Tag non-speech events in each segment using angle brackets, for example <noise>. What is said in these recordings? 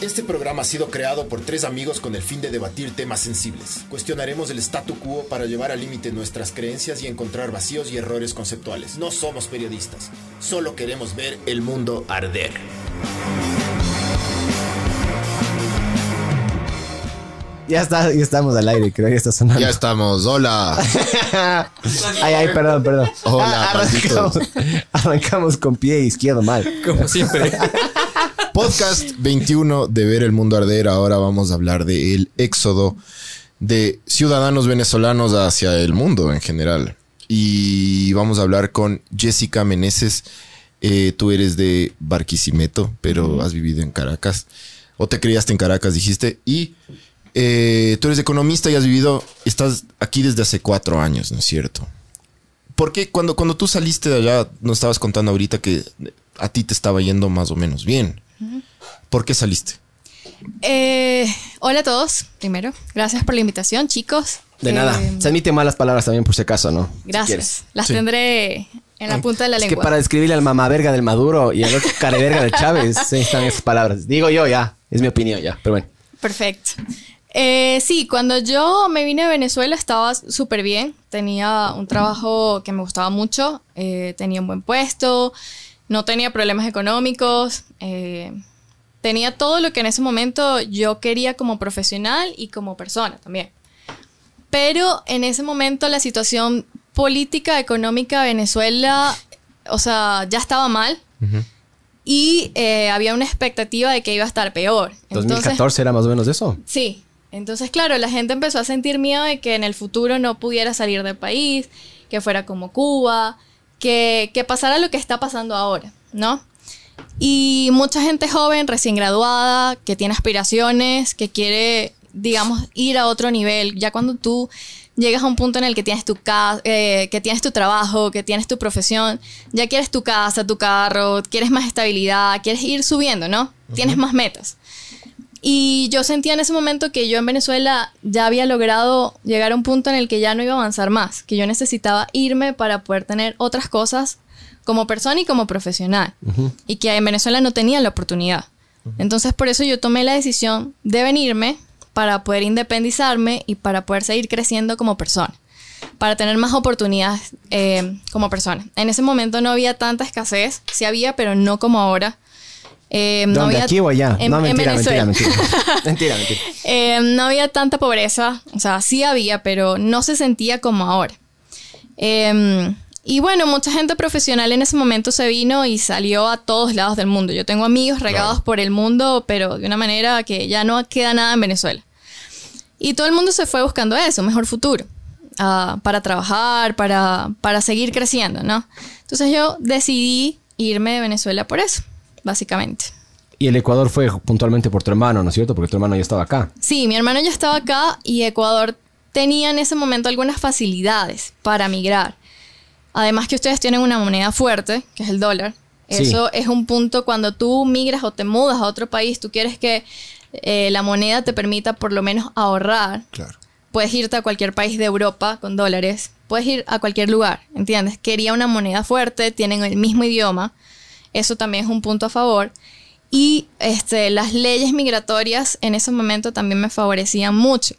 Este programa ha sido creado por tres amigos con el fin de debatir temas sensibles. Cuestionaremos el statu quo para llevar al límite nuestras creencias y encontrar vacíos y errores conceptuales. No somos periodistas, solo queremos ver el mundo arder. Ya está, ya estamos al aire, creo que ya está sonando. Ya estamos, hola. <laughs> ay, ay, perdón, perdón. Hola, arrancamos, <laughs> arrancamos con pie izquierdo mal. Como siempre. <laughs> Podcast 21 de Ver el Mundo Arder. Ahora vamos a hablar del éxodo de ciudadanos venezolanos hacia el mundo en general. Y vamos a hablar con Jessica Meneses. Eh, tú eres de Barquisimeto, pero has vivido en Caracas. O te criaste en Caracas, dijiste. Y eh, tú eres economista y has vivido, estás aquí desde hace cuatro años, ¿no es cierto? Porque cuando, cuando tú saliste de allá, nos estabas contando ahorita que a ti te estaba yendo más o menos bien. ¿Por qué saliste? Eh, hola a todos, primero. Gracias por la invitación, chicos. De Eh, nada. Se admiten malas palabras también por si acaso, ¿no? Si Gracias. quieres. Las Sí. tendré en la punta de la Es que lengua. para describirle al mamá verga del Maduro y al otro careverga de Chávez, <laughs> sí están esas palabras. Digo yo ya, es mi opinión ya, pero bueno. Perfecto. Eh, sí, cuando yo me vine a Venezuela estaba súper bien. Tenía un trabajo que me gustaba mucho. eh, tenía un buen puesto. No tenía problemas económicos. eh, tenía todo lo que en ese momento yo quería como profesional y como persona también. Pero en ese momento la situación política, económica de Venezuela, o sea, ya estaba mal. Y eh, había una expectativa de que iba a estar peor. Entonces, 2014 era más o menos eso. Sí. Entonces, claro, la gente empezó a sentir miedo de que en el futuro no pudiera salir del país, que fuera como Cuba, que, que pasara lo que está pasando ahora, ¿no? Y mucha gente joven, recién graduada, que tiene aspiraciones, que quiere, digamos, ir a otro nivel. Ya cuando tú llegas a un punto en el que tienes tu casa, que tienes tu trabajo, que tienes tu profesión, ya quieres tu casa, tu carro, quieres más estabilidad, quieres ir subiendo, ¿no? Tienes más metas. Y yo sentía en ese momento que yo en Venezuela ya había logrado llegar a un punto en el que ya no iba a avanzar más, que yo necesitaba irme para poder tener otras cosas como persona y como profesional. Y que en Venezuela no tenía la oportunidad. Entonces por eso yo tomé la decisión de venirme para poder independizarme y para poder seguir creciendo como persona. Para tener más oportunidades eh, como persona. En ese momento no había tanta escasez, sí había, pero no como ahora. Eh, no había- ¿Aquí o allá? en- no, en mentira, mentira, Venezuela. mentira. <laughs> mentira, mentira. Eh, no había tanta pobreza, o sea, sí había, pero no se sentía como ahora. Eh, y bueno, mucha gente profesional en ese momento se vino y salió a todos lados del mundo. Yo tengo amigos regados por el mundo, pero de una manera que ya no queda nada en Venezuela. Y todo el mundo se fue buscando eso, mejor futuro, ah, para trabajar, para, para seguir creciendo, ¿no? Entonces yo decidí irme de Venezuela por eso, básicamente. Y el Ecuador fue puntualmente por tu hermano, ¿no es cierto? Porque tu hermano ya estaba acá. Sí, mi hermano ya estaba acá y Ecuador tenía en ese momento algunas facilidades para migrar. Además que ustedes tienen una moneda fuerte, que es el dólar. Sí. Eso es un punto cuando tú migras o te mudas a otro país, tú quieres que eh, la moneda te permita por lo menos ahorrar. Claro. Puedes irte a cualquier país de Europa con dólares, puedes ir a cualquier lugar, ¿entiendes? Quería una moneda fuerte, tienen el mismo idioma, eso también es un punto a favor. Y este, las leyes migratorias en ese momento también me favorecían mucho.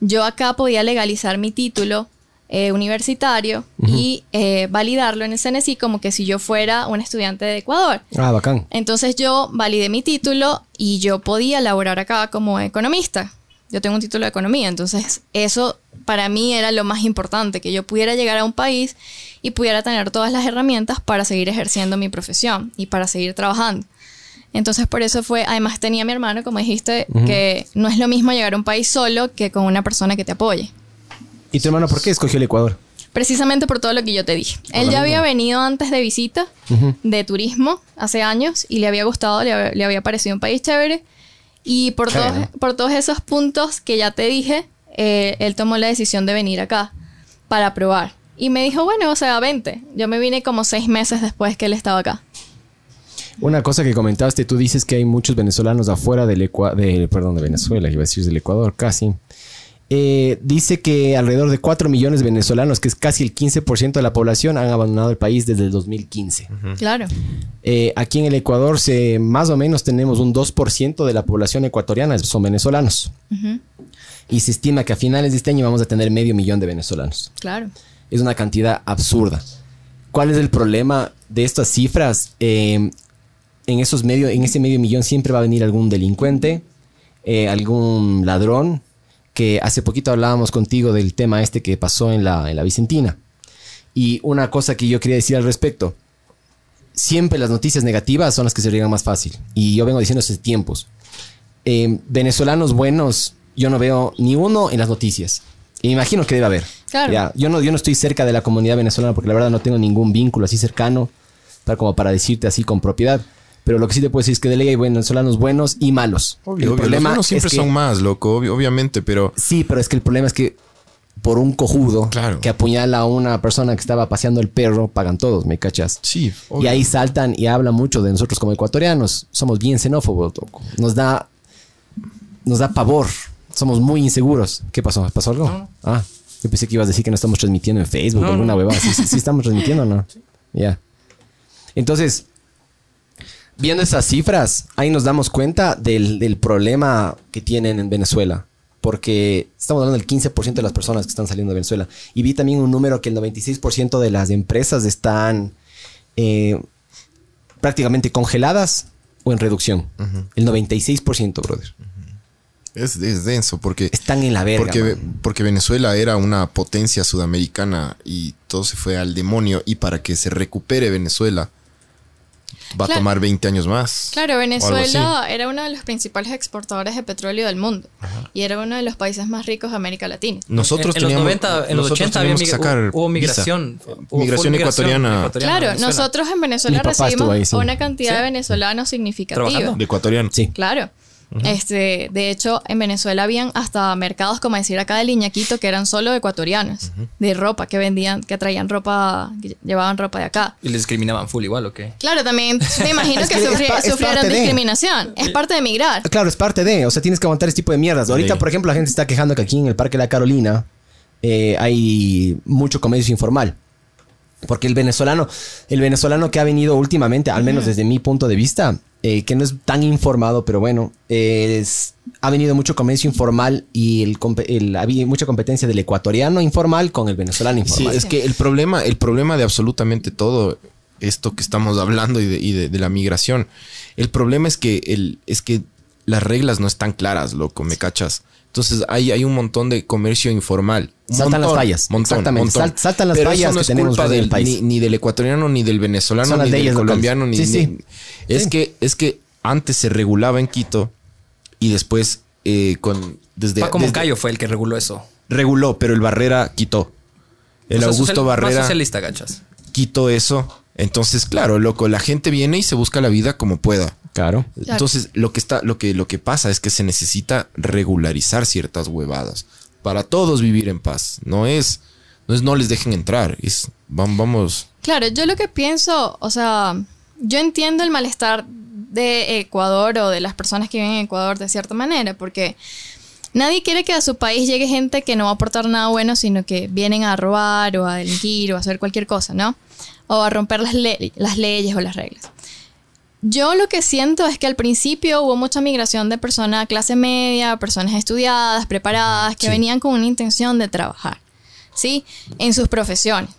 Yo acá podía legalizar mi título eh, universitario y eh, validarlo en el CNSI como que si yo fuera un estudiante de Ecuador. Ah, bacán. Entonces yo validé mi título y yo podía laborar acá como economista. Yo tengo un título de economía, entonces eso para mí era lo más importante, que yo pudiera llegar a un país y pudiera tener todas las herramientas para seguir ejerciendo mi profesión y para seguir trabajando. Entonces por eso fue, además tenía a mi hermano, como dijiste, que no es lo mismo llegar a un país solo que con una persona que te apoye. ¿Y tu hermano por qué escogió el Ecuador? Precisamente por todo lo que yo te dije. Él ya había venido antes de visita, de turismo, hace años, y le había gustado, le, hab- le había parecido un país chévere. Y por, todos, por todos esos puntos que ya te dije, eh, él tomó la decisión de venir acá para probar. Y me dijo, bueno, o sea, vente. Yo me vine como seis meses después que él estaba acá. Una cosa que comentaste, tú dices que hay muchos venezolanos afuera del Ecua- del, perdón, de Venezuela, iba a decir del Ecuador casi. eh, dice que alrededor de 4 millones de venezolanos, que es casi el 15% de la población, han abandonado el país desde el 2015. Claro. Eh, aquí en el Ecuador, se, más o menos tenemos un 2% de la población ecuatoriana son venezolanos. Y se estima que a finales de este año vamos a tener medio millón de venezolanos. Claro. Es una cantidad absurda. ¿Cuál es el problema de estas cifras? Eh, en, esos medio, en ese medio millón siempre va a venir algún delincuente, eh, algún ladrón, que hace poquito hablábamos contigo del tema este que pasó en la, en la Vicentina. Y una cosa que yo quería decir al respecto. Siempre las noticias negativas son las que se riegan más fácil. Y yo vengo diciendo hace tiempos. Eh, venezolanos buenos, yo no veo ni uno en las noticias. Y me imagino que debe haber. Claro. Ya, yo, no, yo no estoy cerca de la comunidad venezolana porque la verdad no tengo ningún vínculo así cercano para, como para decirte así con propiedad. Pero lo que sí te puedo decir es que de ley hay venezolanos buenos y malos. Obvio, obvio. Los buenos siempre es que- son más, loco, obvio- obviamente, pero Sí, pero es que el problema es que por un cojudo Claro. que apuñala a una persona que estaba paseando el perro, pagan todos, ¿me cachas? sí. Y obvio. ahí saltan y hablan mucho de nosotros como ecuatorianos. Somos bien xenófobos, loco. Nos da, nos da pavor. Somos muy inseguros. ¿Qué pasó? ¿Pasó algo? Ah, yo pensé que ibas a decir que no estamos transmitiendo en Facebook o No, alguna no. huevada. Sí, sí, sí estamos transmitiendo, o ¿no? Ya. Entonces, viendo esas cifras, ahí nos damos cuenta del, del problema que tienen en Venezuela. Porque estamos hablando del 15% de las personas que están saliendo de Venezuela. Y vi también un número que el 96% de las empresas están eh, prácticamente congeladas o en reducción. El 96%, brother. Es, es denso porque, Están en la verga. porque, man. porque Venezuela era una potencia sudamericana y todo se fue al demonio. Y para que se recupere Venezuela va a tomar 20 años más. Claro. Venezuela era uno de los principales exportadores de petróleo del mundo y era uno de los países más ricos de América Latina. Nosotros en, en los teníamos- 90, en los nosotros 80 había migra- sacar hubo migración. hubo Migración ecuatoriana. a Claro, nosotros en Venezuela recibimos ahí, sí. una cantidad ¿Sí? de venezolanos significativa. ¿Trabajando? de ecuatoriano. Sí. Claro. Este, de hecho, en Venezuela habían hasta mercados, como decir acá de Liñaquito, que eran solo ecuatorianos, de ropa, que vendían, que traían ropa, que llevaban ropa de acá. Y les discriminaban full igual, ¿o qué? Claro, también <laughs> me imagino Es que, que sufri- sufrieron parte de. discriminación. Es parte de emigrar. Claro, es parte de, o sea, tienes que aguantar este tipo de mierdas. Ahorita, Sí. por ejemplo, la gente está quejando que aquí en el Parque La Carolina eh, hay mucho comercio informal. Porque el venezolano, el venezolano que ha venido últimamente, al menos desde mi punto de vista, eh, que no es tan informado, pero bueno, es- ha venido mucho comercio informal y el, compe- el- había mucha competencia del ecuatoriano informal con el venezolano Sí, informal. es que el problema, el problema de absolutamente todo esto que estamos hablando y de, y de- de la migración, el problema es que el, es que las reglas no están claras, loco, ¿me cachas? Entonces hay, hay un montón de comercio informal. Saltan las fallas, montón, exactamente. montón. Sal- saltan las Pero fallas eso no que es culpa del- país. Ni, ni del ecuatoriano, ni del venezolano, Son ni del colombiano, ni, Sí, sí. ni- Es Sí. que es que antes se regulaba en Quito y después eh, con desde Paco desde- Moncayo fue el que reguló eso. reguló, pero el Barrera quitó. El O sea, Augusto social- más Barrera socialista, gachas. quitó eso. Entonces, claro, loco, la gente viene y se busca la vida como pueda. Claro. Entonces, lo que está, lo que, lo que pasa es que se necesita regularizar ciertas huevadas para todos vivir en paz. No es, no es no les dejen entrar. Es vam- vamos. Claro, yo lo que pienso, o sea, yo entiendo el malestar de Ecuador o de las personas que viven en Ecuador de cierta manera, porque nadie quiere que a su país llegue gente que no va a aportar nada bueno, sino que vienen a robar o a delinquir o a hacer cualquier cosa, ¿no? O a romper las, le- las leyes o las reglas. Yo lo que siento es que al principio hubo mucha migración de personas de clase media, personas estudiadas, preparadas, que Sí. venían con una intención de trabajar, ¿sí? En sus profesiones,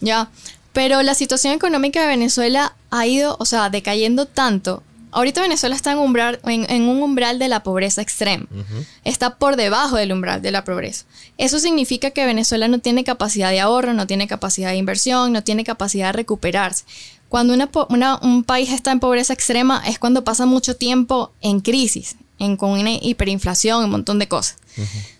¿ya? Pero la situación económica de Venezuela ha ido, o sea, decayendo tanto. Ahorita Venezuela está en, umbral, en, en un umbral de la pobreza extrema. Está por debajo del umbral de la pobreza. Eso significa que Venezuela no tiene capacidad de ahorro, no tiene capacidad de inversión, no tiene capacidad de recuperarse. Cuando una po- una- un país está en pobreza extrema es cuando pasa mucho tiempo en crisis, en, con una hiperinflación, un montón de cosas.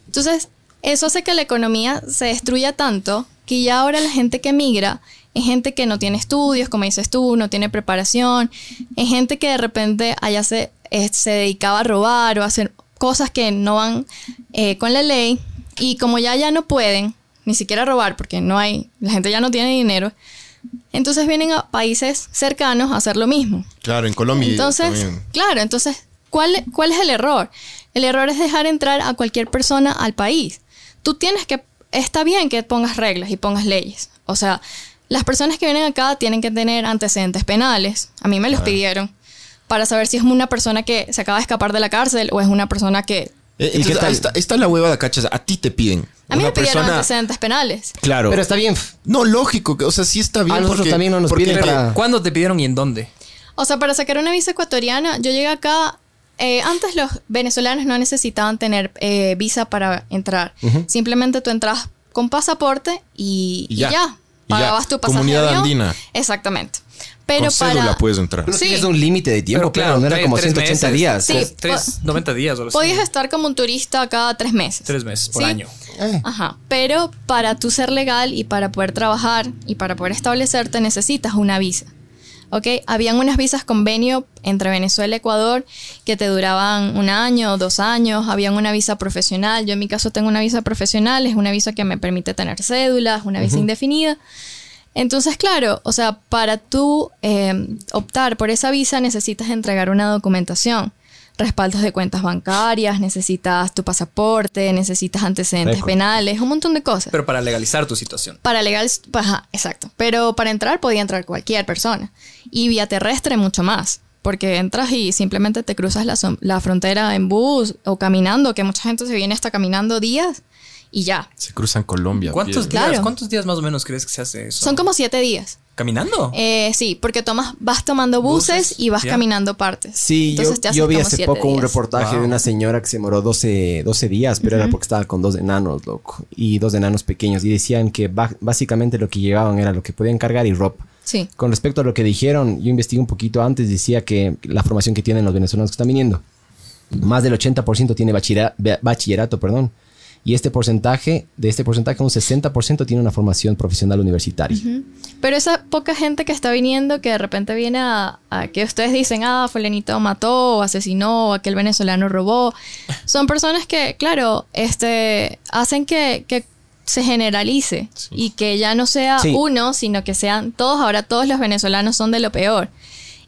Entonces, eso hace que la economía se destruya tanto que ya ahora la gente que migra es gente que no tiene estudios, como dices tú, no tiene preparación, es gente que de repente allá se, eh, se dedicaba a robar o a hacer cosas que no van eh, con la ley y como ya ya no pueden ni siquiera robar porque no hay, la gente ya no tiene dinero, entonces vienen a países cercanos a hacer lo mismo. Claro, en Colombia. Entonces, también. claro, entonces, ¿cuál, ¿cuál es el error? El error es dejar entrar a cualquier persona al país. tú tienes que, está bien que pongas reglas y pongas leyes. O sea, las personas que vienen acá tienen que tener antecedentes penales. A mí me los pidieron para saber si es una persona que se acaba de escapar de la cárcel o es una persona que... Eh, ¿Y qué entonces, tal? ahí está, está la hueva de cachas. A ti te piden. A mí Una me pidieron persona- antecedentes penales. Claro. Pero está bien. No, lógico. que- O sea, sí está bien. A nosotros porque- también no nos piden para- ¿Cuándo te pidieron y en dónde? O sea, para sacar una visa ecuatoriana, yo llegué acá. eh, antes los venezolanos no necesitaban tener eh, visa para entrar. Simplemente tú entras con pasaporte y, Y y ya. Ya. Pagabas tu pasaje. Comunidad de avión. andina. Exactamente. Pero Con para. cédula puedes entrar. Pero Sí. tienes un límite de tiempo, Pero claro, no era tres- como tres 180 meses. días. Sí. Tres, tres- 90 días o algo así. Podías estar como un turista cada tres meses. Tres meses por Sí. año. Eh. Ajá. Pero para tú ser legal y para poder trabajar y para poder establecerte necesitas una visa. ¿Ok? Habían unas visas convenio entre Venezuela y Ecuador que te duraban un año, dos años. Habían una visa profesional. Yo en mi caso tengo una visa profesional. Es una visa que me permite tener cédulas, una visa indefinida. Entonces, claro, o sea, para tú eh, optar por esa visa necesitas entregar una documentación. Respaldos de cuentas bancarias, necesitas tu pasaporte, necesitas antecedentes penales, un montón de cosas. Pero para legalizar tu situación. para legal, ajá, exacto. Pero para entrar podía entrar cualquier persona. Y vía terrestre mucho más. Porque entras y simplemente te cruzas la, la frontera en bus o caminando, que mucha gente se viene hasta caminando días y ya. Se cruzan Colombia. ¿Cuántos días, Claro. ¿Cuántos días más o menos crees que se hace eso? Son como siete días. ¿Caminando? Eh, sí, porque tomas, vas tomando buses, Buses, y vas caminando partes. Sí, yo, Entonces te haces yo vi hace poco un reportaje de una señora que se demoró 12, 12 días, pero era porque estaba con dos enanos, loco, y dos enanos pequeños, y decían que básicamente lo que llevaban era lo que podían cargar y ropa. Sí. Con respecto a lo que dijeron, yo investigué un poquito antes, decía que la formación que tienen los venezolanos que están viniendo, más del 80% tiene bachillera- ba- bachillerato, perdón. Y este porcentaje, de este porcentaje, un 60% tiene una formación profesional universitaria. Pero esa poca gente que está viniendo, que de repente viene a, a que ustedes dicen, ah, fulanito mató, o asesinó, o aquel venezolano robó, son personas que, claro, este, hacen que, que se generalice y que ya no sea Sí. uno, sino que sean todos, ahora todos los venezolanos son de lo peor.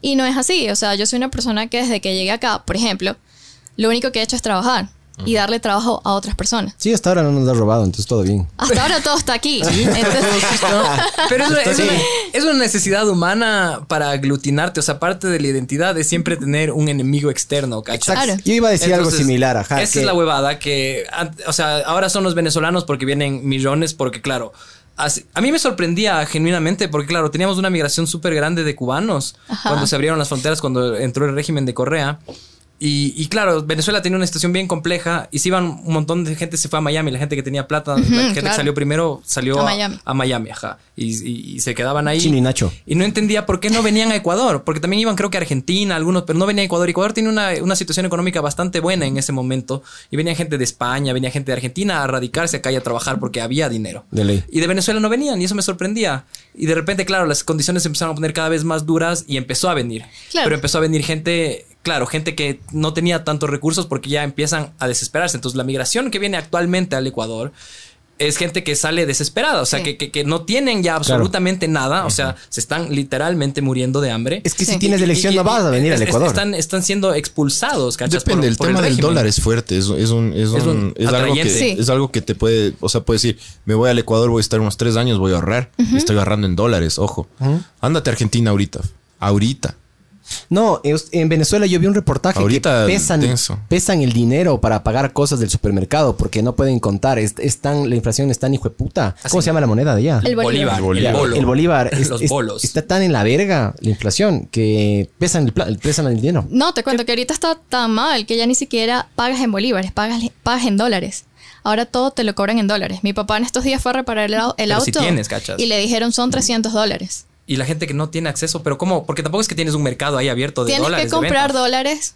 Y no es así, o sea, yo soy una persona que desde que llegué acá, por ejemplo, lo único que he hecho es trabajar y darle trabajo a otras personas. Sí, hasta ahora no nos ha robado, entonces todo bien. Hasta ahora todo está aquí. <laughs> Entonces- Pero es, una- es una, es una necesidad humana para aglutinarte. O sea, parte de la identidad es siempre tener un enemigo externo, ¿cachai? Claro. Yo iba a decir algo similar, ajá. Esa que- es la huevada que, o sea, ahora son los venezolanos porque vienen millones, porque claro, así- a mí me sorprendía genuinamente porque claro, teníamos una migración súper grande de cubanos Ajá. cuando se abrieron las fronteras, cuando entró el régimen de Correa. Y, y claro, Venezuela tenía una situación bien compleja y se iban un montón de gente se fue a Miami, la gente que tenía plata, la gente que salió primero salió A a, Miami. a Miami, ajá, y, y- y se quedaban ahí. Chino y Nacho. Y no entendía por qué no venían a Ecuador, porque también iban creo que a Argentina, algunos, pero no venía a Ecuador. Ecuador tiene una, una situación económica bastante buena en ese momento. Y venía gente de España, venía gente de Argentina a radicarse acá y a trabajar porque había dinero. De ley. Y de Venezuela no venían y eso me sorprendía. Y de repente, claro, las condiciones se empezaron a poner cada vez más duras y empezó a venir. Claro. Pero empezó a venir gente, claro, gente que no tenía tantos recursos porque ya empiezan a desesperarse. Entonces la migración que viene actualmente al Ecuador es gente que sale desesperada, o sea, Sí. que, que- que no tienen ya absolutamente nada, o sea, se están literalmente muriendo de hambre. Es que Sí. si tienes Y- elección y- no vas a venir es- al Ecuador. Están, están siendo expulsados, ¿cachas? Depende, Por- el por tema del dólar es fuerte, es, es un, es, Es un- un es algo que. Sí. es algo que te puede, o sea, puedes decir, me voy al Ecuador, voy a estar unos tres años, voy a ahorrar, estoy ahorrando en dólares, ojo. Ándate a Argentina ahorita, ahorita. No, en Venezuela yo vi un reportaje Ahorita, que pesan, pesan el dinero para pagar cosas del supermercado porque no pueden contar. Es, es tan, la inflación es tan hijo de puta. ¿Cómo se llama la moneda de allá? El bolívar. Bolívar, El el bolo. El bolívar. es- <laughs> Los es- bolos. está tan en la verga la inflación que pesan el, pesan el dinero. No, te cuento que ahorita está tan mal que ya ni siquiera pagas en bolívares, pagas, pagas en dólares. Ahora todo te lo cobran en dólares. Mi papá en estos días fue a reparar el, au- el Pero auto si tienes, ¿cachas? y le dijeron son 300 dólares. Y la gente que no tiene acceso, pero ¿cómo? Porque tampoco es que tienes un mercado ahí abierto de Tienes dólares. que de comprar dólares.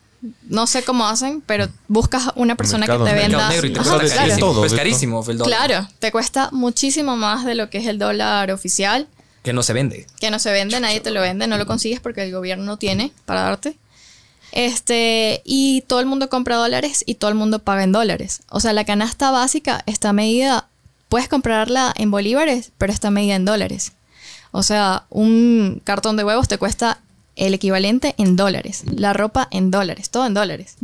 No sé cómo hacen, pero buscas una persona que te venda. Negro y te Ajá, cuesta de- de carísimo. todo, Pues de carísimo el dólar. Claro, te cuesta muchísimo más de lo que es el dólar oficial, Que no se vende. que no se vende, nadie te lo vende, no lo consigues porque el gobierno no tiene para darte. Este, y todo el mundo compra dólares y todo el mundo paga en dólares. O sea, la canasta básica está medida, puedes comprarla en bolívares, pero está medida en dólares. O sea, un cartón de huevos te cuesta el equivalente en dólares, la ropa en dólares, todo en dólares.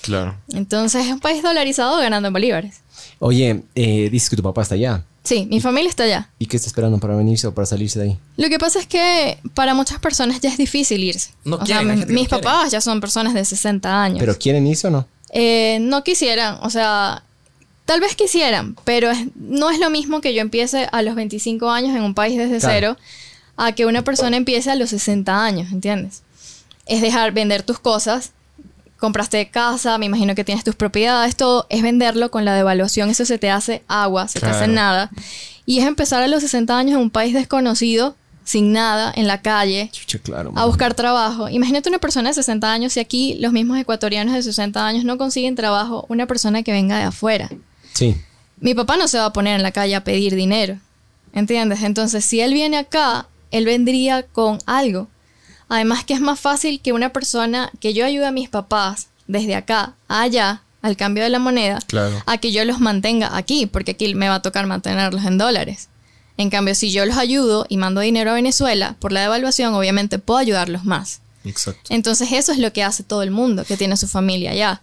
Claro. Entonces es un país dolarizado ganando en bolívares. Oye, eh, dices que tu papá está allá. Sí, mi familia está allá. ¿Y qué está esperando para venirse o para salirse de ahí? Lo que pasa es que para muchas personas ya es difícil irse. No o quieren, mis no papás ya son personas de 60 años. ¿Pero quieren irse o no? Eh, no quisieran, o sea, tal vez quisieran, pero es- no es lo mismo que yo empiece a los 25 años en un país desde Claro. cero a que una persona empiece a los 60 años, ¿entiendes? Es dejar vender tus cosas, compraste casa, me imagino que tienes tus propiedades, todo, es venderlo con la devaluación, eso se te hace agua, se te hace nada. Y es empezar a los 60 años en un país desconocido, sin nada, en la calle, Chucha, claro. a buscar trabajo. Imagínate una persona de 60 años y aquí los mismos ecuatorianos de 60 años no consiguen trabajo, una persona que venga de afuera. Sí. Mi papá no se va a poner en la calle a pedir dinero, ¿entiendes? Entonces, si él viene acá, él vendría con algo. Además que es más fácil que una persona que yo ayude a mis papás desde acá a allá, al cambio de la moneda, Claro. a que yo los mantenga aquí, porque aquí me va a tocar mantenerlos en dólares. En cambio, si yo los ayudo y mando dinero a Venezuela por la devaluación, obviamente puedo ayudarlos más. Exacto. Entonces eso es lo que hace todo el mundo que tiene su familia allá.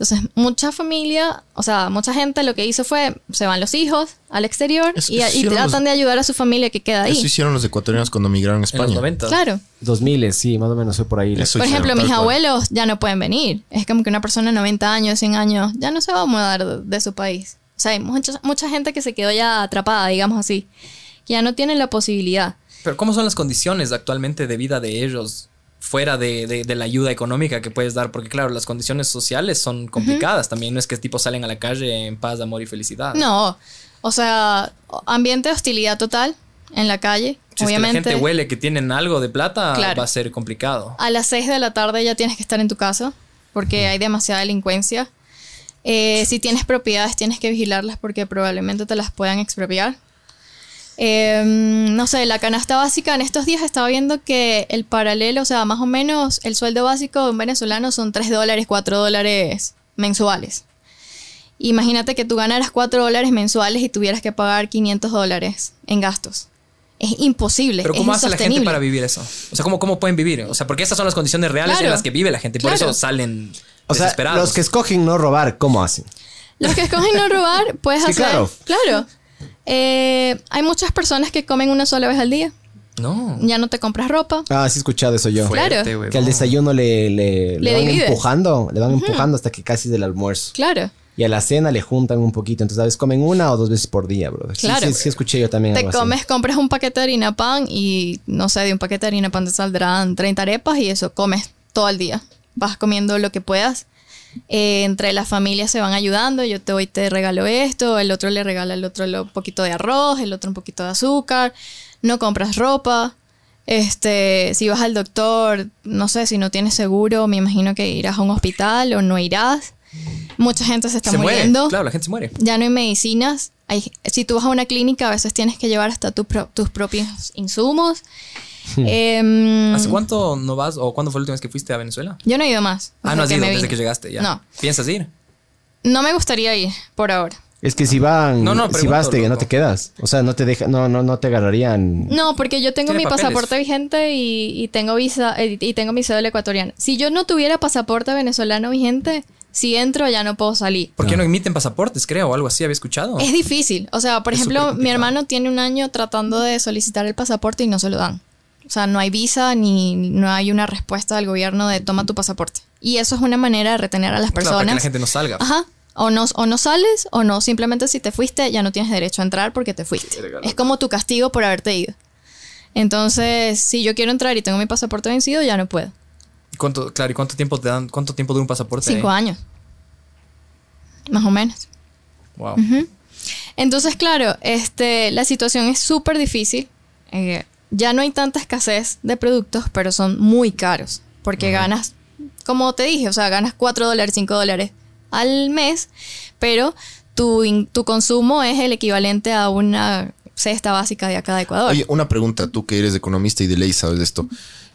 Entonces mucha familia, o sea, mucha gente lo que hizo fue, se van los hijos al exterior Eso- y, eso y tratan los- de ayudar a su familia que queda ahí. Eso hicieron los ecuatorianos cuando migraron a En los España. 90. Claro. 2000, sí, más o menos fue por ahí. Eso Por hicieron, ejemplo, mis cual. abuelos ya no pueden venir. Es como que una persona de 90 años, 100 años, ya no se va a mudar de, de su país. O sea, hay mucha, mucha gente que se quedó ya atrapada, digamos así, ya no tiene la posibilidad. Pero ¿cómo son las condiciones actualmente de vida de ellos fuera de, de- de la ayuda económica que puedes dar? Porque claro, las condiciones sociales son complicadas también. No es que tipo salen a la calle en paz, amor y felicidad. No, o sea, ambiente de hostilidad total en la calle. Si es que la obviamente. gente huele que tienen algo de plata, Claro. va a ser complicado. A las 6 de la tarde ya tienes que estar en tu casa porque hay demasiada delincuencia. Eh, si tienes propiedades tienes que vigilarlas porque probablemente te las puedan expropiar. Eh, no sé, la canasta básica en estos días estaba viendo que el paralelo, o sea, más o menos el sueldo básico de un venezolano son 3 dólares, 4 dólares mensuales. Imagínate que tú ganaras 4 dólares mensuales y tuvieras que pagar 500 dólares en gastos. Es imposible. Pero ¿cómo es hace la gente para vivir eso? O sea, ¿cómo, ¿cómo pueden vivir? O sea, porque estas son las condiciones reales en las que vive la gente. Por Claro. eso salen O sea, los que escogen no robar, ¿cómo hacen? Los que escogen no robar, puedes Sí, hacer. claro. Claro. Eh, hay muchas personas que comen una sola vez al día. No. Ya no te compras ropa. Ah, sí he escuchado eso yo. Claro. Que al desayuno le, le, Le van divides. empujando, le van empujando hasta que casi es del almuerzo. Claro. Y a la cena le juntan un poquito. Entonces, a veces comen una o dos veces por día, brother. Claro. Sí, sí, escuché yo también Te algo así. comes, compras un paquete de harina pan y no sé, de un paquete de harina pan te saldrán 30 arepas y eso comes todo el día. Vas comiendo lo que puedas. Eh, entre las familias se van ayudando. Yo te voy, te regalo esto, el otro le regala al otro un poquito de arroz, el otro un poquito de azúcar. No compras ropa. Este, si vas al doctor, no sé, si no tienes seguro, me imagino que irás a un hospital o no irás. Mucha gente se está se muriendo muere. Claro, la gente se muere. ya no hay medicinas. Hay, si tú vas a una clínica, a veces tienes que llevar hasta tu pro- tus propios insumos. Em, ¿Hace cuánto no vas o cuándo fue la última vez que fuiste a Venezuela? yo no he ido más. Ah, no has ido me desde que llegaste ya. No. ¿Piensas ir? No me gustaría ir por ahora. Es que si van, No, no, si vas, te, no te quedas. O sea, no te deja, no, no, no te agarrarían. No, porque yo tengo mi papeles. pasaporte vigente y, y tengo visa eh, y tengo mi cédula ecuatoriana. Si yo no tuviera pasaporte venezolano vigente, si entro ya no puedo salir. ¿Por qué no emiten pasaportes, creo, o algo así? Había escuchado. Es difícil. O sea, por Es ejemplo, mi hermano tiene un año tratando de solicitar el pasaporte y no se lo dan. O sea, no hay visa ni no hay una respuesta del gobierno de toma tu pasaporte. Y eso es una manera de retener a las Claro, para personas. que la gente no salga. Ajá. O no, o no sales o no, simplemente si te fuiste ya no tienes derecho a entrar porque te fuiste. Es como tu castigo por haberte ido. Entonces, si yo quiero entrar y tengo mi pasaporte vencido, ya no puedo. ¿Cuánto, claro, ¿y cuánto tiempo te dan? ¿Cuánto tiempo dura un pasaporte? Cinco años. Más o menos. Wow. Entonces, claro, este, la situación es súper difícil. Eh, ya no hay tanta escasez de productos, pero son muy caros. Porque ganas, como te dije, o sea, ganas 4 dólares, 5 dólares al mes, pero tu, in- tu consumo es el equivalente a una cesta básica de acá de Ecuador. Oye, una pregunta, tú que eres economista y de ley sabes de esto.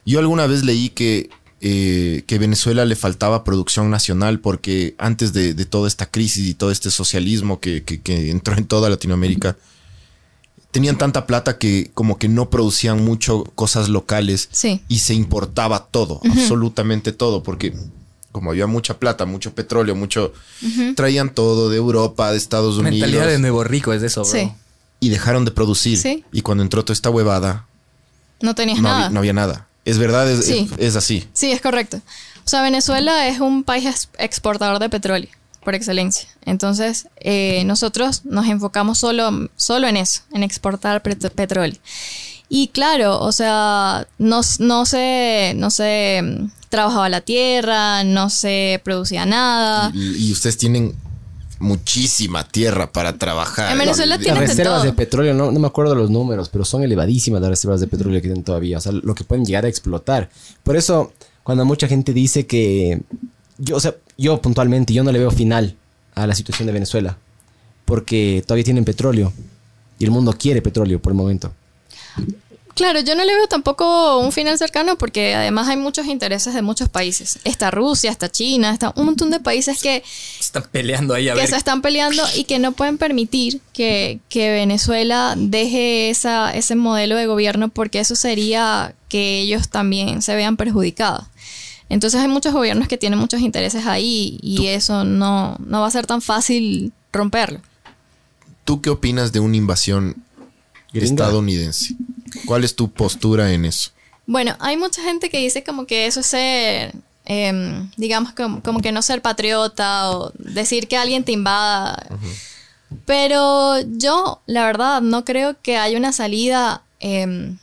Yo alguna vez leí que, eh, que Venezuela le faltaba producción nacional porque antes de, de toda esta crisis y todo este socialismo que, que- que entró en toda Latinoamérica, tenían tanta plata que como que no producían mucho cosas locales Sí. y se importaba todo, absolutamente todo, porque como había mucha plata, mucho petróleo, mucho... Traían todo de Europa, de Estados Unidos. Mentalidad de nuevo rico es eso, bro. Sí. Y dejaron de producir. Sí. Y cuando entró toda esta huevada, No tenías no, nada. había, no había nada. Es verdad, es, Sí. es- es así. Sí, es correcto. O sea, Venezuela es un país ex- exportador de petróleo, por excelencia. Entonces, eh, nosotros nos enfocamos solo, solo en eso, en exportar pet- petróleo. Y claro, o sea, no, no se, no se mm, trabajaba la tierra, no se producía nada. Y, y ustedes tienen muchísima tierra para trabajar. En Venezuela tienen Las de reservas todo. de petróleo, no, no me acuerdo los números, pero son elevadísimas las reservas de petróleo que tienen todavía. O sea, lo que pueden llegar a explotar. Por eso, cuando mucha gente dice que. Yo, o sea, yo puntualmente, yo no le veo final a la situación de Venezuela. Porque todavía tienen petróleo. Y el mundo quiere petróleo por el momento. Claro, yo no le veo tampoco un final cercano porque además hay muchos intereses de muchos países. Está Rusia, está China, está un montón de países que, Están peleando ahí a que ver. se están peleando y que no pueden permitir que, que Venezuela deje esa, ese modelo de gobierno porque eso sería que ellos también se vean perjudicados. Entonces hay muchos gobiernos que tienen muchos intereses ahí y eso no, no va a ser tan fácil romperlo. ¿Tú qué opinas de una invasión Gringa. estadounidense? ¿Cuál es tu postura en eso? Bueno, hay mucha gente que dice como que eso es ser, em, digamos, como, como que no ser patriota o decir que alguien te invada. Pero yo, la verdad, no creo que haya una salida em,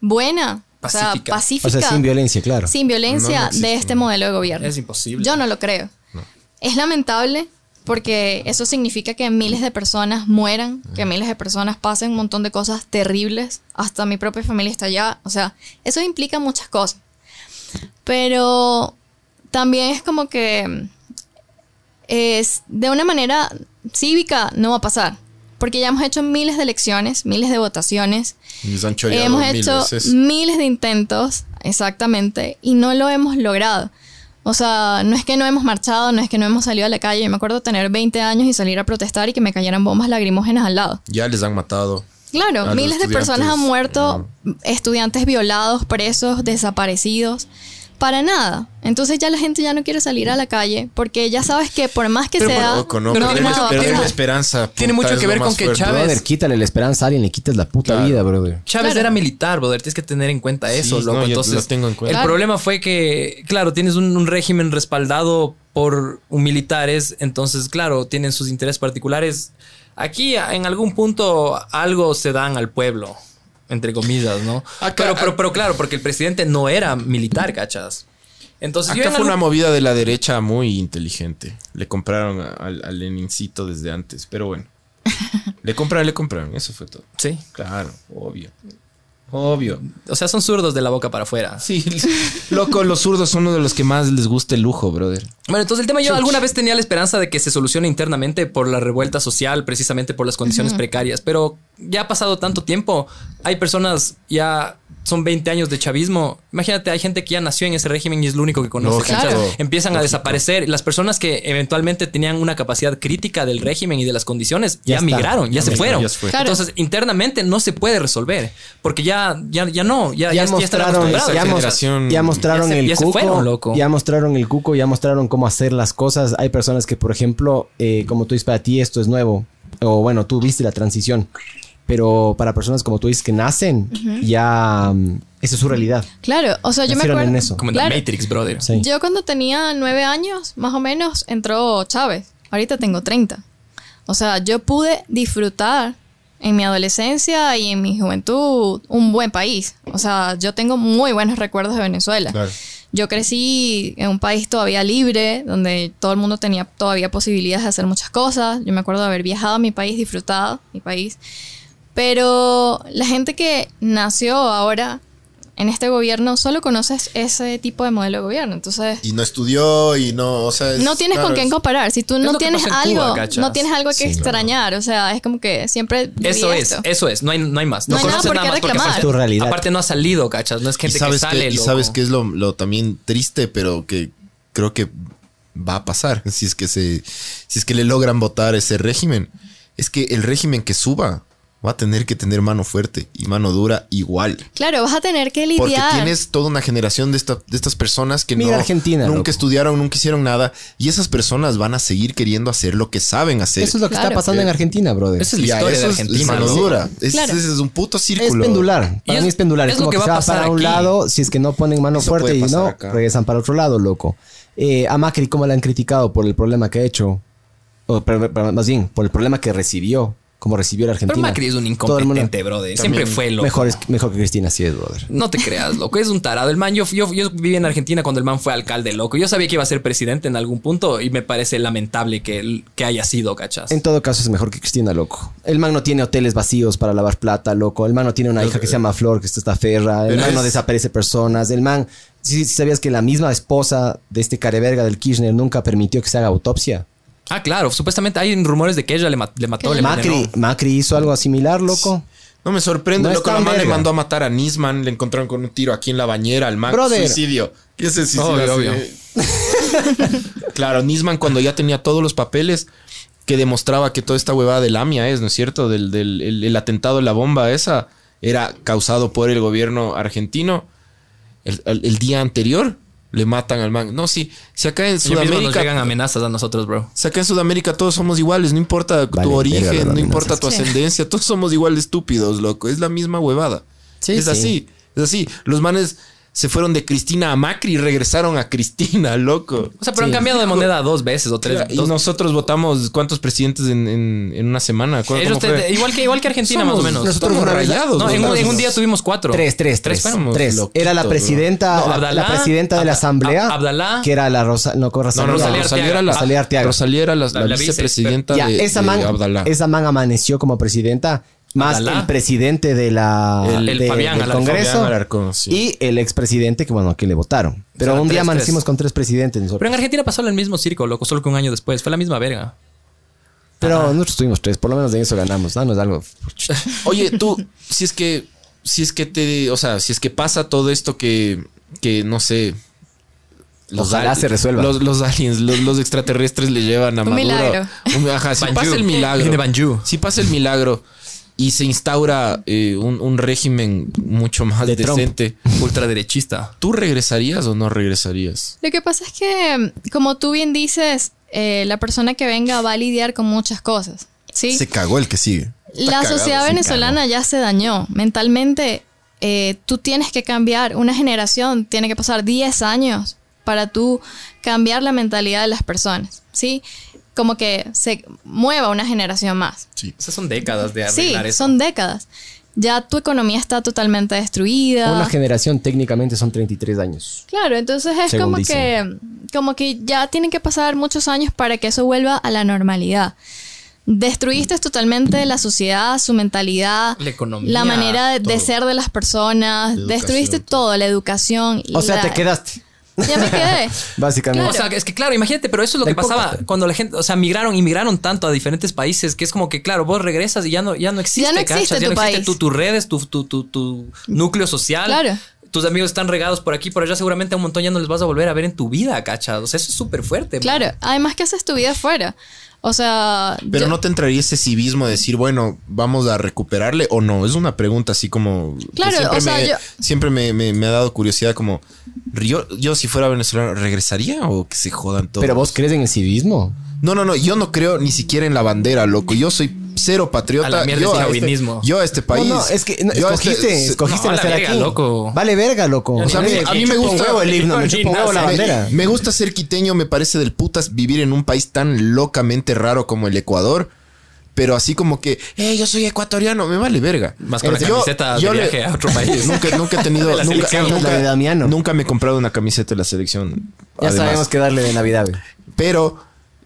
buena, o sea, Pacífica. pacífica, O sea, sin violencia, claro. sin violencia No, no existe, de este no. modelo de gobierno. Es imposible. Yo no lo creo. Es lamentable porque eso significa que miles de personas mueran, que miles de personas pasen un montón de cosas terribles. Hasta mi propia familia está allá. O sea, eso implica muchas cosas. Pero también es como que es de una manera cívica no va a pasar. Porque ya hemos hecho miles de elecciones, miles de votaciones. Y Hemos mil hecho veces. miles de intentos, exactamente, y no lo hemos logrado. O sea, no es que no hemos marchado, no es que no hemos salido a la calle. Yo me acuerdo tener 20 años y salir a protestar y que me cayeran bombas lagrimógenas al lado. Ya les han matado. Claro, miles de personas han muerto, estudiantes violados, presos, desaparecidos. Para nada. Entonces ya la gente ya no quiere salir a la calle porque ya sabes que por más que Pero sea, Loco, no, no, tiene perder, mucho- nada la esperanza. tiene mucho que ver con que fuerte. Chávez- Brother, quítale la esperanza a alguien, le quitas la puta Claro. vida, brother. Chávez Claro. era militar, brother. Tienes que tener en cuenta eso, Sí, loco. no, yo Entonces, lo tengo en cuenta. el Claro. problema fue que, claro, tienes un, un régimen respaldado por militares, entonces, claro, tienen sus intereses particulares. Aquí, en algún punto, algo se dan al pueblo, entre comillas, ¿no? Acá- pero, pero, pero, claro, porque el presidente no era militar, ¿cachas? Entonces, yo Acá en fue una movida de la derecha muy inteligente. Le compraron al Lenincito desde antes, pero bueno. <laughs> Le compraron, le compraron. Eso fue todo. Sí. Claro, obvio. Obvio. O sea, son zurdos de la boca para afuera. Sí, loco, los zurdos son uno de los que más les gusta el lujo, brother. Bueno, entonces el tema yo alguna vez tenía la esperanza de que se solucione internamente por la revuelta social, precisamente por las condiciones precarias, pero ya ha pasado tanto tiempo, hay personas ya son 20 años de chavismo. Imagínate, hay gente que ya nació en ese régimen y es lo único que conoce. Claro. Empiezan a desaparecer. Las personas que eventualmente tenían una capacidad crítica del régimen y de las condiciones ya, Ya está. migraron, ya, Ya se migraron, fueron. ya se fue. Claro. Entonces, internamente no se puede resolver porque ya, ya, ya no, ya, ya, mostraron, ya, mostraron Ya se- el ya se cuco, fueron, loco. ya mostraron el cuco, ya mostraron cómo hacer las cosas. Hay personas que, por ejemplo, eh, como tú dices, para ti esto es nuevo, o bueno, tú viste la transición, pero para personas como tú dices que nacen, ya mm, esa es su realidad. claro, o sea, yo me acuerdo en eso. Como en Claro. la Matrix, brother. Sí. Yo cuando tenía nueve años, más o menos, entró Chávez. Ahorita tengo 30. O sea, yo pude disfrutar en mi adolescencia y en mi juventud un buen país. O sea, yo tengo muy buenos recuerdos de Venezuela. Claro. Yo crecí en un país todavía libre, donde todo el mundo tenía todavía posibilidades de hacer muchas cosas. Yo me acuerdo de haber viajado a mi país, disfrutado mi país. Pero la gente que nació ahora en este gobierno solo conoce ese tipo de modelo de gobierno. Entonces, Y no estudió y no, o sea... es- no tienes claro, con quién comparar. Si tú no tienes algo, Cuba, no tienes algo que Sí, no. extrañar. O sea, es como que siempre Eso es, esto. eso es, no hay, no hay más. No hay nada conoces por qué más porque reclamar. aparte, Es tu realidad. aparte no ha salido, ¿cachas? No es gente que sabes, sale, que, y loco. sabes que es lo, lo también triste, pero que creo que va a pasar <laughs> si es que se si es que le logran votar ese régimen. Es que el régimen que suba va a tener que tener mano fuerte y mano dura igual. Claro, vas a tener que lidiar. Porque tienes toda una generación de, esta- de estas personas que Mira no, Argentina, nunca loco. estudiaron, nunca hicieron nada. Y esas personas van a seguir queriendo hacer lo que saben hacer. Eso es lo que Claro. está pasando en Argentina, brother. Esa es la Y a historia de eso es Argentina. mano loco. dura. Es, Claro. es- es un puto Es círculo. pendular. Para es- mí es pendular. Es, es lo como que que, va se a va pasar para un lado si es que no ponen mano Eso fuerte y no, acá. regresan para otro lado, loco. Eh, a Macri, ¿cómo le han criticado por el problema que ha hecho? O, pero- pero más bien, por el problema que recibió. Como recibió la Argentina. Pero Macri es un incompetente, brother. Siempre fue loco. Mejor, es- mejor que Cristina sí es, brother. No te creas, loco. Es un tarado. El man, yo, yo, yo viví en Argentina cuando el man fue alcalde, loco. Yo sabía que iba a ser presidente en algún punto y me parece lamentable que, que haya sido, ¿cachas? En todo caso es mejor que Cristina, loco. El man no tiene hoteles vacíos para lavar plata, loco. El man no tiene una hija que se llama Flor, que está esta ferra. El man no es- desaparece personas. El man... ¿sí, sí sabías que la misma esposa de este careverga del Kirchner nunca permitió que se haga autopsia? Ah, claro. Supuestamente hay rumores de que ella le, ma- le mató, le Macri. Macri hizo algo similar, loco. No me sorprende, No es loco. La man le mandó a matar a Nisman, le encontraron con un tiro aquí en la bañera, al man. Suicidio. ¿Qué es el suicidio? Obvio, así? obvio. <laughs> <laughs> claro, Nisman cuando ya tenía todos los papeles que demostraba que toda esta huevada del AMIA es, ¿no es cierto? Del, del el, el atentado de la bomba esa era causado por el gobierno argentino. El, el- el día anterior le matan al man. No, sí. Si acá en mismos nos Sudamérica... llegan amenazas a nosotros, bro. Sea, acá en Sudamérica todos somos iguales, no importa Vale, tu origen, no amenazas. importa tu Sí. ascendencia, todos somos igual de estúpidos, loco. Es la misma huevada. Sí, es sí. así, es así. Los manes se fueron de Cristina a Macri y regresaron a Cristina, <laughs> loco. O sea, pero han cambiado de moneda dos veces o tres. Y dos- nosotros votamos cuántos presidentes en, en- en una semana. ¿Cu- Ellos te- igual, que, igual que Argentina, Somos- más o menos. Nosotros Estamos rayados. No, en, un- nosotros. en un día tuvimos cuatro. Tres, tres, tres. tres. Era la presidenta, No, la- Abdalá, la, presidenta de la asamblea, Ab- Abdalá. que era la Rosa, no, con No, Rosalía, Rosalía era la, Rosalía Arteaga. Rosalía era la, la La- la vice, vicepresidenta Ya, de, esa de man, Abdalá. esa man amaneció como presidenta, más el presidente de la El- el de- Fabián del Alarcón. Congreso Fabián Alarcón, sí. y el expresidente que bueno que le votaron. Pero sea, un día amanecimos tres. con tres presidentes nosotros. Pero en Argentina pasó el mismo circo, loco, solo que un año después. Fue la misma verga. Pero nosotros tuvimos tres, por lo menos de eso ganamos. Danos algo. <laughs> Oye, tú, si es que, si es que te, o sea, si es que pasa todo esto que, que no sé. Ojalá ali- se resuelva. Los, los aliens, los, los extraterrestres le llevan a Un Maduro. milagro. Un- ajá, si Banjú. pasa el milagro. Si pasa el milagro y se instaura eh, un, un régimen mucho más De Trump. decente, Ultraderechista. ¿tú regresarías o no regresarías? Lo que pasa es que, como tú bien dices, eh, la persona que venga va a lidiar con muchas cosas. ¿sí? cagó el que sigue. La sociedad venezolana ya se dañó. Mentalmente, eh, tú tienes que cambiar. Una generación tiene que pasar 10 años para tú cambiar la mentalidad de las personas. ¿Sí? Como que se mueva una generación más. Esas son décadas de Sí, arreglar eso. son décadas. Ya tu economía está totalmente destruida. Una generación técnicamente son 33 años. Claro, entonces es como dicen. que, como que ya tienen que pasar muchos años para que eso vuelva a la normalidad. Destruiste totalmente la sociedad, su mentalidad, La economía, la manera de, de ser de las personas, educación, destruiste todo, la educación. O sea, la- te quedaste. Ya me quedé. <laughs> Básicamente. O sea, es que claro, imagínate, pero eso es lo que pasaba cuando la gente, o sea, migraron, inmigraron tanto a diferentes países que es como que, claro, vos regresas y ya no, ya no existe, Ya no existe ¿cachas? Ya tu no existe tu- tus redes, tu, tu, tu, tu núcleo social. Claro. Tus amigos están regados por aquí, por allá, seguramente a un montón ya no les vas a volver a ver en tu vida, ¿cachas? O sea, eso es súper fuerte. man. Claro, además que haces tu vida afuera. O sea, Pero yo- no te entraría ese civismo de decir, bueno, vamos a recuperarle o no. Es una pregunta así como. Claro, siempre o sea, me, yo- Siempre me, me- me ha dado curiosidad, como. Yo, yo si fuera venezolano, ¿regresaría o que se jodan todos? Pero vos crees en el civismo. No, no, no. Yo no creo ni siquiera en la bandera, loco. Yo soy cero patriota. A la mierda yo, a este, yo a este país. No, no, es que no, yo a este- escogiste, escogiste no, nacer verga, aquí. loco. Vale verga, loco. O sea, a mí- a mí me gusta- huevo el himno, me <laughs> bandera. Me gusta ser quiteño, me parece del putas vivir en un país tan locamente raro como el Ecuador. Pero así como que, eh, yo soy ecuatoriano, me vale verga. Más con la Yo- camiseta yo de le- viaje a otro país. <laughs> Nunca, nunca he tenido, De <laughs> la nunca, nunca- La de Damiano. nunca me he comprado una camiseta de la selección. Ya además. sabemos que darle de Navidad, güey. Pero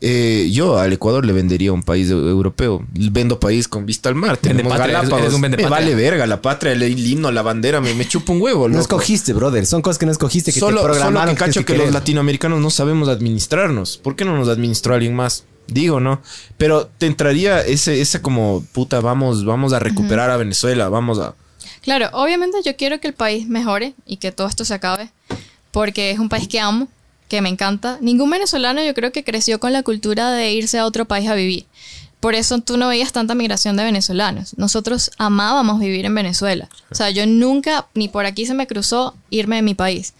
eh, yo al Ecuador le vendería un país europeo. Vendo país con vista al mar. Tenemos Galápagos. un me vale verga la patria, el himno, la bandera, me, me chupa un huevo. No loco. escogiste, brother. Son cosas que no escogiste, que solo, te solo programaron. que cacho tienes que los latinoamericanos no sabemos administrarnos. ¿Por qué no nos administró alguien más? Digo, ¿no? Pero te entraría ese, ese como, puta, vamos, vamos a recuperar a Venezuela, vamos a... Claro, obviamente yo quiero que el país mejore y que todo esto se acabe, porque es un país que amo, que me encanta. Ningún venezolano yo creo que creció con la cultura de irse a otro país a vivir. por eso tú no veías tanta migración de venezolanos. Nosotros amábamos vivir en Venezuela. O sea, yo nunca, ni por aquí se me cruzó irme de mi país.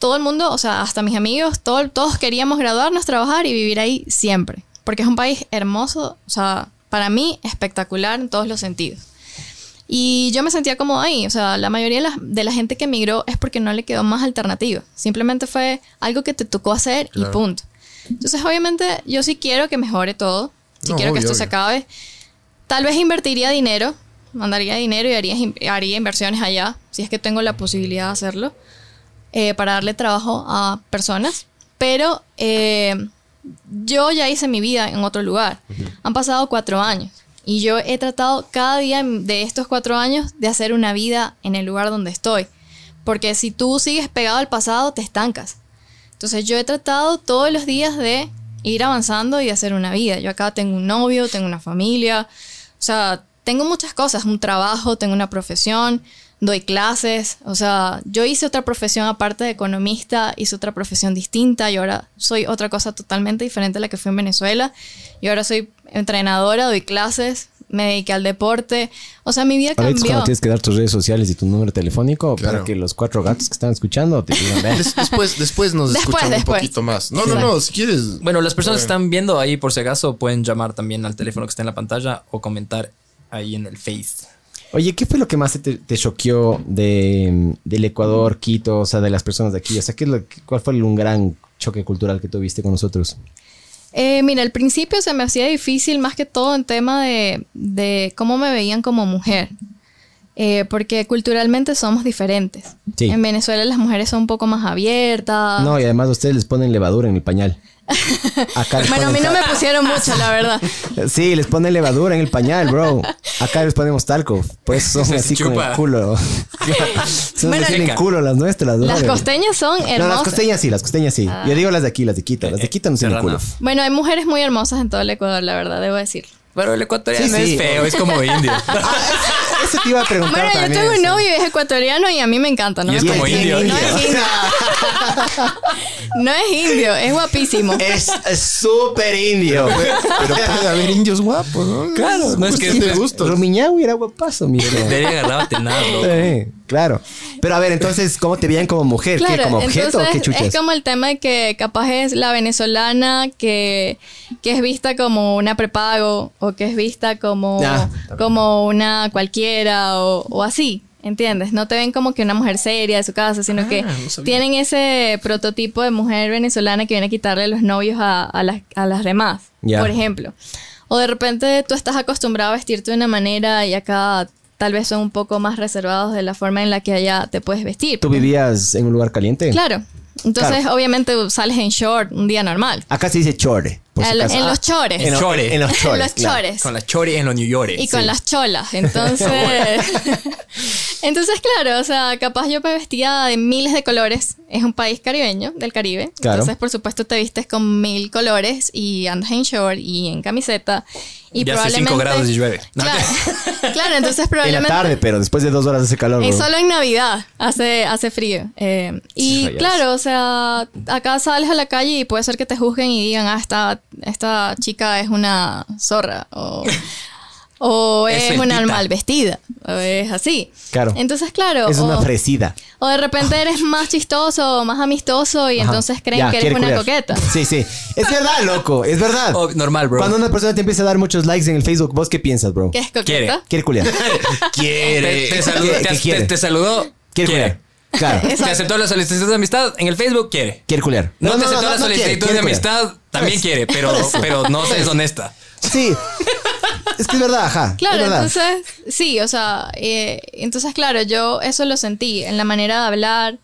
Todo el mundo, o sea, hasta mis amigos, todo- todos queríamos graduarnos, trabajar y vivir ahí siempre. Porque es un país hermoso, o sea, para mí espectacular en todos los sentidos. Y yo me sentía como ahí. O sea, la mayoría de la, de la gente que emigró es porque no le quedó más alternativa. Simplemente fue algo que te tocó hacer y Claro. punto. Entonces, obviamente, yo sí quiero que mejore todo. Sí No, quiero que obvio, esto se obvio. acabe. Tal vez invertiría dinero, mandaría dinero y haría, haría inversiones allá, si es que tengo la posibilidad de hacerlo, eh, para darle trabajo a personas. Pero eh, yo ya hice mi vida en otro lugar. Han pasado cuatro años y yo he tratado cada día de estos cuatro años de hacer una vida en el lugar donde estoy. Porque si tú sigues pegado al pasado, te estancas. Entonces yo he tratado todos los días de ir avanzando y de hacer una vida. Yo acá tengo un novio, tengo una familia, o sea, tengo muchas cosas, un trabajo, tengo una profesión, doy clases, o sea, yo hice otra profesión aparte de economista, hice otra profesión distinta y ahora soy otra cosa totalmente diferente a la que fui en Venezuela. Y ahora soy entrenadora, doy clases, me dediqué al deporte, o sea, mi vida Ahorita cambió. cuando tienes que dar tus redes sociales y tu número telefónico Claro. para que los cuatro gatos que están escuchando te digan, Después, después nos Después, escuchan después. un poquito más. No, no, no, si quieres. Bueno, las personas que están viendo ahí, por si acaso, pueden llamar también al teléfono que está en la pantalla o comentar ahí en el Face. Oye, ¿qué fue lo que más te, choqueó de, del Ecuador, Quito, o sea, de las personas de aquí? O sea, ¿qué lo, ¿cuál fue un gran choque cultural que tuviste con nosotros? Eh, mira, al principio se me hacía difícil más que todo en tema de, de cómo me veían como mujer. Eh, porque culturalmente somos diferentes. Sí. En Venezuela las mujeres son un poco más abiertas. No, y además ustedes les ponen levadura en el pañal. Acá les bueno, a mí no me pusieron mucho, la verdad. Sí, les ponen levadura en el pañal, bro. Acá les ponemos talco. Pues son Se así con chupa. el culo. <laughs> son Bueno, culo las nuestras. Las brother. costeñas son No, las hermosas. costeñas sí, las costeñas sí. Yo digo las de aquí, las de Quito. Las de Quito no tienen culo. Serrana. Bueno, hay mujeres muy hermosas en todo el Ecuador, la verdad, debo decir. Pero el ecuatoriano Sí, sí. es feo, es como <laughs> indio. Eso te iba a preguntar Bueno, yo tengo un novio y es ecuatoriano y a mí me encanta, ¿no? Y es como indio. No es indio. no es indio, es guapísimo. Es súper indio. Pero puede haber indios guapos, ¿no? Claro, no es que- de gusto. Rumiñahui era guapazo, mi bro. Debería agarrar a tenarlo. Sí, claro. Pero a ver, entonces, ¿cómo te veían como mujer? ¿Qué? ¿Como objeto o qué chuchas? es como el tema de que capaz es la venezolana que, que es vista como una prepago o que es vista como, Ah, como una cualquiera o, o así, ¿entiendes? No te ven como que una mujer seria de su casa, sino que Ah, no tienen ese prototipo de mujer venezolana que viene a quitarle los novios a, a las, a las demás, por ejemplo. O de repente tú estás acostumbrado a vestirte de una manera y acá tal vez son un poco más reservados de la forma en la que allá te puedes vestir. ¿Tú vivías en un lugar caliente? Claro. Entonces, Claro. obviamente, sales en short un día normal. Acá se dice chore. por si En, en Ah, los chores. En, lo- Chore. en los <laughs> chores. En los claro. chores. Con la chori en los New York. Y con las cholas. <laughs> Entonces, <laughs> entonces, claro, o sea, capaz yo me vestía de miles de colores. Es un país caribeño, del Caribe. Claro. Entonces, por supuesto, te vistes con mil colores y andas en short y en camiseta. Y Ya hace probablemente... cinco grados y llueve. Claro, <laughs> claro entonces En la probablemente... tarde, pero después de dos horas hace calor. Bro. solo en Navidad, hace, hace frío. Eh, y claro, o sea, acá sales a la calle y puede ser que te juzguen y digan, ah, esta, esta chica es una zorra o, o Es es, una mal vestida o es así. Claro. Entonces, claro. Es o, una fresida. o de repente eres más chistoso o más amistoso y Ajá. entonces creen Ya, que eres una culiar. coqueta. Sí, sí. Es verdad, loco. Es verdad. Oh, normal, bro. Cuando una persona te empieza a dar muchos likes en el Facebook, ¿vos qué piensas, bro? ¿Qué es coqueta? Quiere. Quiere culiar. <laughs> Te, te saludó, ¿Qué- te, qué te- quiere? te saludó. Quiere Quiere. culiar. Claro. <laughs> Te aceptó la solicitud de amistad en el Facebook, quiere. Quiere culiar. No, te aceptó la no quiere, solicitud quiere de amistad, también Pues, quiere, pero, <laughs> pero no es honesta. Sí. Es que es verdad, ajá. Claro, verdad. entonces, sí, o sea, eh, entonces, claro, yo eso lo sentí en la manera de hablar.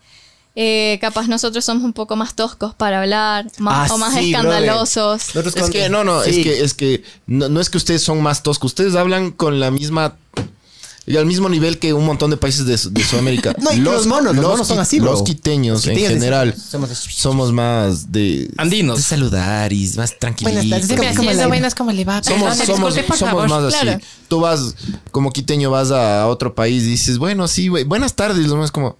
eh, capaz nosotros somos un poco más toscos para hablar, más, Ah, o más sí, escandalosos. Es que no, no, Sí. es que es que no, no es que ustedes son más toscos, ustedes hablan con la misma y al mismo nivel que un montón de países de, de Sudamérica. <laughs> No, y los monos, los monos son así, bro. Los quiteños, <laughs> Los quiteños en general somos- somos, más de Andinos. saludar y más tranquilitos. Buenas tardes, ¿cómo- cómo le- buenas, ¿cómo le va? Somos, somos, disculpe, somos más así. Tú vas, como quiteño, vas a otro país y dices, bueno, sí, güey, buenas tardes. Lo más como,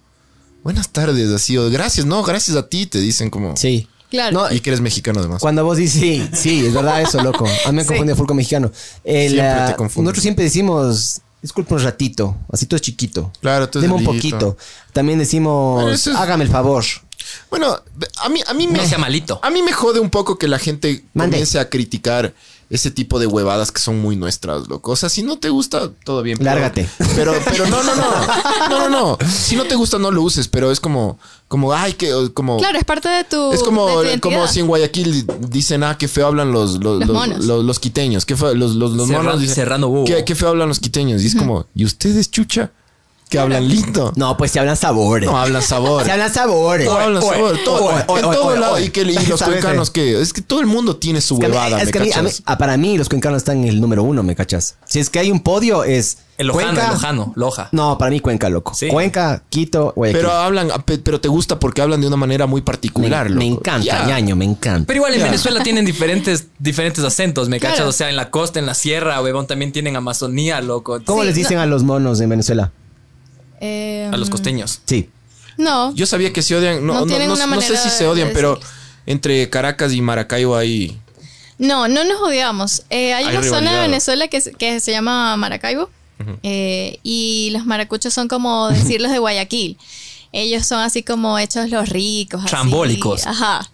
buenas tardes, así, o gracias, no, gracias a ti, te dicen como. Sí. Claro. No, Y que eres mexicano además. Cuando vos dices, sí, sí, es verdad eso, loco. A mí me Sí. confunde full con mexicano. El, Siempre ah, te confundes. nosotros siempre decimos, disculpe un ratito, así todo es chiquito. Claro, tú es Deme un poquito. También decimos, es- hágame el favor. Bueno, a mí, a mí me. No sea malito. A mí me jode un poco que la gente Mande. comience a criticar ese tipo de huevadas que son muy nuestras, loco. O sea, si no te gusta, todo bien. pero- Lárgate. Pero, pero no, no, no. No, no, no. Si no te gusta, no lo uses. Pero es como, como, ay, que, como. Claro, es parte de tu. Es como, tu identidad. como si en Guayaquil dicen, ah, qué feo hablan los, los, Los los, los- los quiteños. Qué feo, los, los, monos dicen, Bobo. qué, qué feo hablan los quiteños. Y es como, ¿y ustedes, chucha? Que hablan lindo. No, pues se hablan sabores. No hablan sabor. Se hablan sabores. No hablan Oye, sabor. Todo, oye, en todo oye, lado. oye. Y, que, y los cuencanos, que Es que todo el mundo tiene su Es que a mí- huevada, es ¿me que a mí- a mí- cachas? ah, para mí los cuencanos están en el número uno, ¿me cachas? Si es que hay un podio es El lojano, Cuenca. el lojano, loja. No, para mí Cuenca, loco. Sí. Cuenca, Quito, Guayaquil. Pero hablan, pe- pero te gusta porque hablan de una manera muy me, particular, me loco. encanta, Ya. ñaño, me encanta. Pero igual en. Venezuela tienen diferentes, diferentes acentos, ¿me Claro. cachas? O sea, en la costa, en la sierra, huevón, también tienen Amazonía, loco. ¿Cómo Sí, les dicen a los monos en Venezuela? Eh, A los costeños. Sí. No. Yo sabía que se odian. No, No no, no- sé si se de odian, pero entre Caracas y Maracaibo hay. No, no nos odiamos. Eh, hay, Hay una zona de Venezuela que, se- que se llama Maracaibo. eh, y los maracuchos son como decir los de Guayaquil. <laughs> Ellos son así como hechos los ricos. así. Trambólicos. Ajá.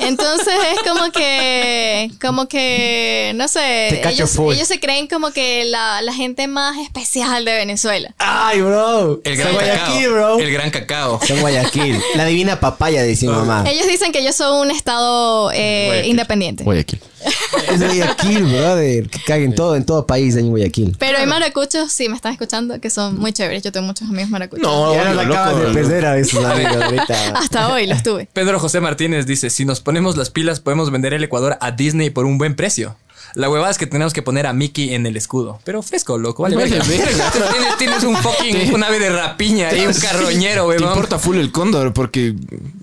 Entonces es como que, como que, no Te sé, cacho ellos, full. ellos se creen como que la, la gente más especial de Venezuela. Ay, bro. El gran Guayaquil, cacao. bro. El gran cacao. Son Guayaquil. La divina papaya, dice mi mamá. Ellos dicen que ellos son un estado eh, Guayaquil. independiente. Guayaquil. <laughs> Es Guayaquil, brother. Que caguen todo, en todo país en Guayaquil. Pero hay maracuchos, sí, me están escuchando, que son muy chéveres. Yo tengo muchos amigos maracuchos. No, Ya obvio, acaban loco. de perder a esos amigos ahorita. <laughs> Hasta hoy los tuve. Pedro José Martínez dice, si nos ponemos las pilas podemos vender el Ecuador a Disney por un buen precio. La huevada es que tenemos que poner a Mickey en el escudo. Pero fresco, loco. Vale, Vale, verga. <laughs> tienes, tienes un fucking, un ave de rapiña y un carroñero, Te huevón. importa full el cóndor porque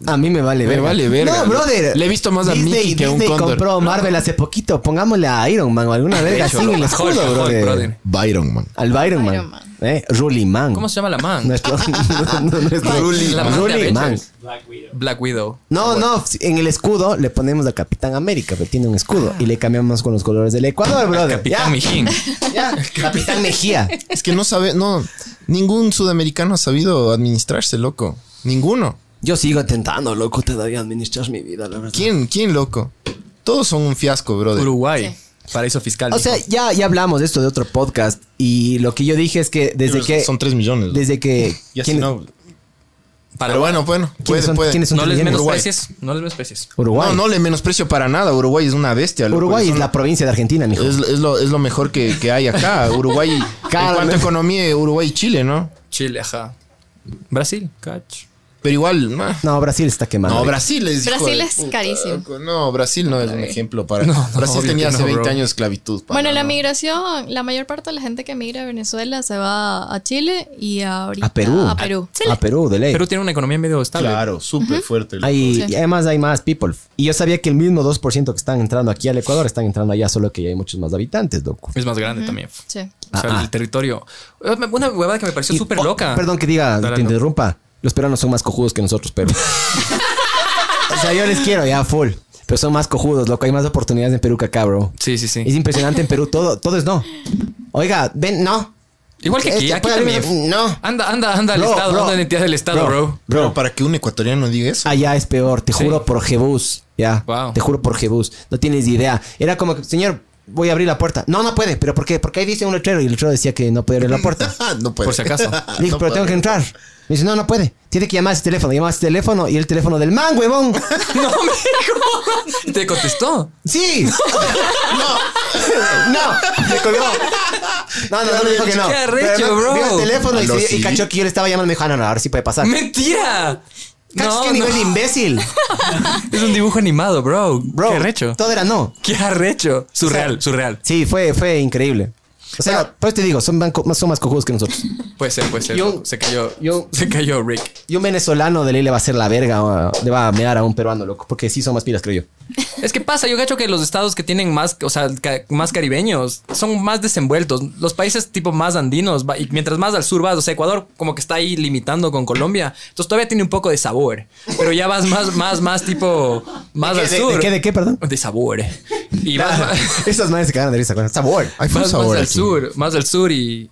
A mí me vale Me verga. vale verga. No, brother. Le he visto más a Disney, Mickey que a un Disney cóndor. compró Marvel hace poquito. Pongámosle a Iron Man o alguna verga así en el escudo, Hulk, brother. brother. Byron, man. Al Byron Man. Man. Eh, Man. ¿Cómo se llama la man? Nuestro, <laughs> nuestro- <laughs> Ruli, la man Ruli Man. Avengers. Black Widow. No, no, en el escudo le ponemos a Capitán América, pero tiene un escudo y le cambiamos con los colores del Ecuador, brother. <laughs> Capitán Ya, Mijín. <laughs> ya. Capitán Mejía. Es que no sabe, no, ningún sudamericano ha sabido administrarse, loco. Ninguno. Yo sigo intentando, loco, todavía administrar mi vida, la verdad. ¿Quién? ¿Quién, loco? Todos son un fiasco, brother. Uruguay. Paraíso fiscal. O sea, ya, ya hablamos de esto de otro podcast y lo que yo dije es que desde Pero que... Son 3 millones. Desde que... Y así ¿quién- no. Para Pero bueno, bueno, puede, ¿quiénes son, puede. quiénes son no les menosprecies. No les menosprecies. Uruguay. No, no le menosprecio para nada. Uruguay es una bestia. loco. Uruguay es una- la provincia de Argentina, mijo. Es, es lo, es lo mejor que, que hay acá. <laughs> Uruguay, en cuanto a ¿no? economía, Uruguay y Chile, ¿no? Chile, ajá. Brasil, cach. Pero igual, nah. No, Brasil está quemado. no, Brasil es. Brasil es puta, carísimo. loco. No, Brasil no es un ejemplo para. <laughs> No, no, Brasil tenía hace no, 20 bro. años de esclavitud. Bueno, la ¿no? migración, la mayor parte de la gente que migra a Venezuela se va a Chile y ahorita A Perú. A Perú. A Perú, de ley. Perú tiene una economía medio estable. Claro, súper fuerte. Hay, Sí. Y además hay más people. Y yo sabía que el mismo 2% que están entrando aquí al Ecuador están entrando allá, solo que ya hay muchos más habitantes, loco. Es más grande también. Sí. O sea, Ah, ah. el territorio. Una huevada que me pareció súper oh, loca. Perdón que diga, Dale, te interrumpa. Los peruanos son más cojudos que nosotros, pero. <laughs> o sea, yo les quiero ya full. Pero son más cojudos, loco. Hay más oportunidades en Perú que acá, bro. Sí, sí, sí. Es impresionante en Perú. Todo, todo es no. Oiga, ven, no. Igual que aquí, Este, aquí también. No. Anda, anda, anda al Bro, Estado, bro. anda la entidad del Estado, bro. Pero Bro, para que un ecuatoriano diga eso. allá es peor. Te Sí. juro por Jebus. Ya. Wow. Te juro por Jebus. No tienes idea. Era como que, señor, voy a abrir la puerta. No, no puede. ¿Pero por qué? Porque ahí dice un letrero y el letrero decía que no puede abrir la puerta. <laughs> No puede. Por si acaso. <laughs> No pero tengo que entrar. Me dice, no, no puede. Tiene que llamar a ese teléfono. Llama a ese teléfono y el teléfono del man, huevón. <laughs> No <laughs> me jodas. Te contestó. ¡Sí! ¡No! <laughs> ¡No! Me colgó. No, no, no me dijo que no. Qué arrecho, bro. vio el teléfono y, se- y cachó que yo le estaba llamando. Me dijo, ah, no, no, ahora sí puede pasar. ¡Mentira! ¿Cachas No, qué nivel no. de imbécil? Es un dibujo animado, bro. Bro, Qué arrecho. todo era no. Qué arrecho. Surreal, O sea, surreal. Sí, fue, fue increíble. O sea, por eso te digo, son, banco- más- son más cojudos que nosotros. <laughs> Puede ser, puede ser. Yo- se cayó. yo- se cayó Rick. Y un venezolano de ley le va a hacer la verga, o le va a mear a un peruano, loco. Porque sí son más pilas, creo yo. <laughs> Es que pasa, yo cacho que los estados que tienen más, o sea, ca- más caribeños son más desenvueltos. Los países tipo más andinos, y mientras más al sur vas, o sea, Ecuador como que está ahí limitando con Colombia, entonces todavía tiene un poco de sabor. Pero ya vas más, más, más tipo, más ¿De al qué- de- sur. de qué, de qué, perdón? De sabor. Y vas, <laughs> Esas madres se cagan de risa con sabor. Hay más, sabor más al aquí. sur, más al sur y,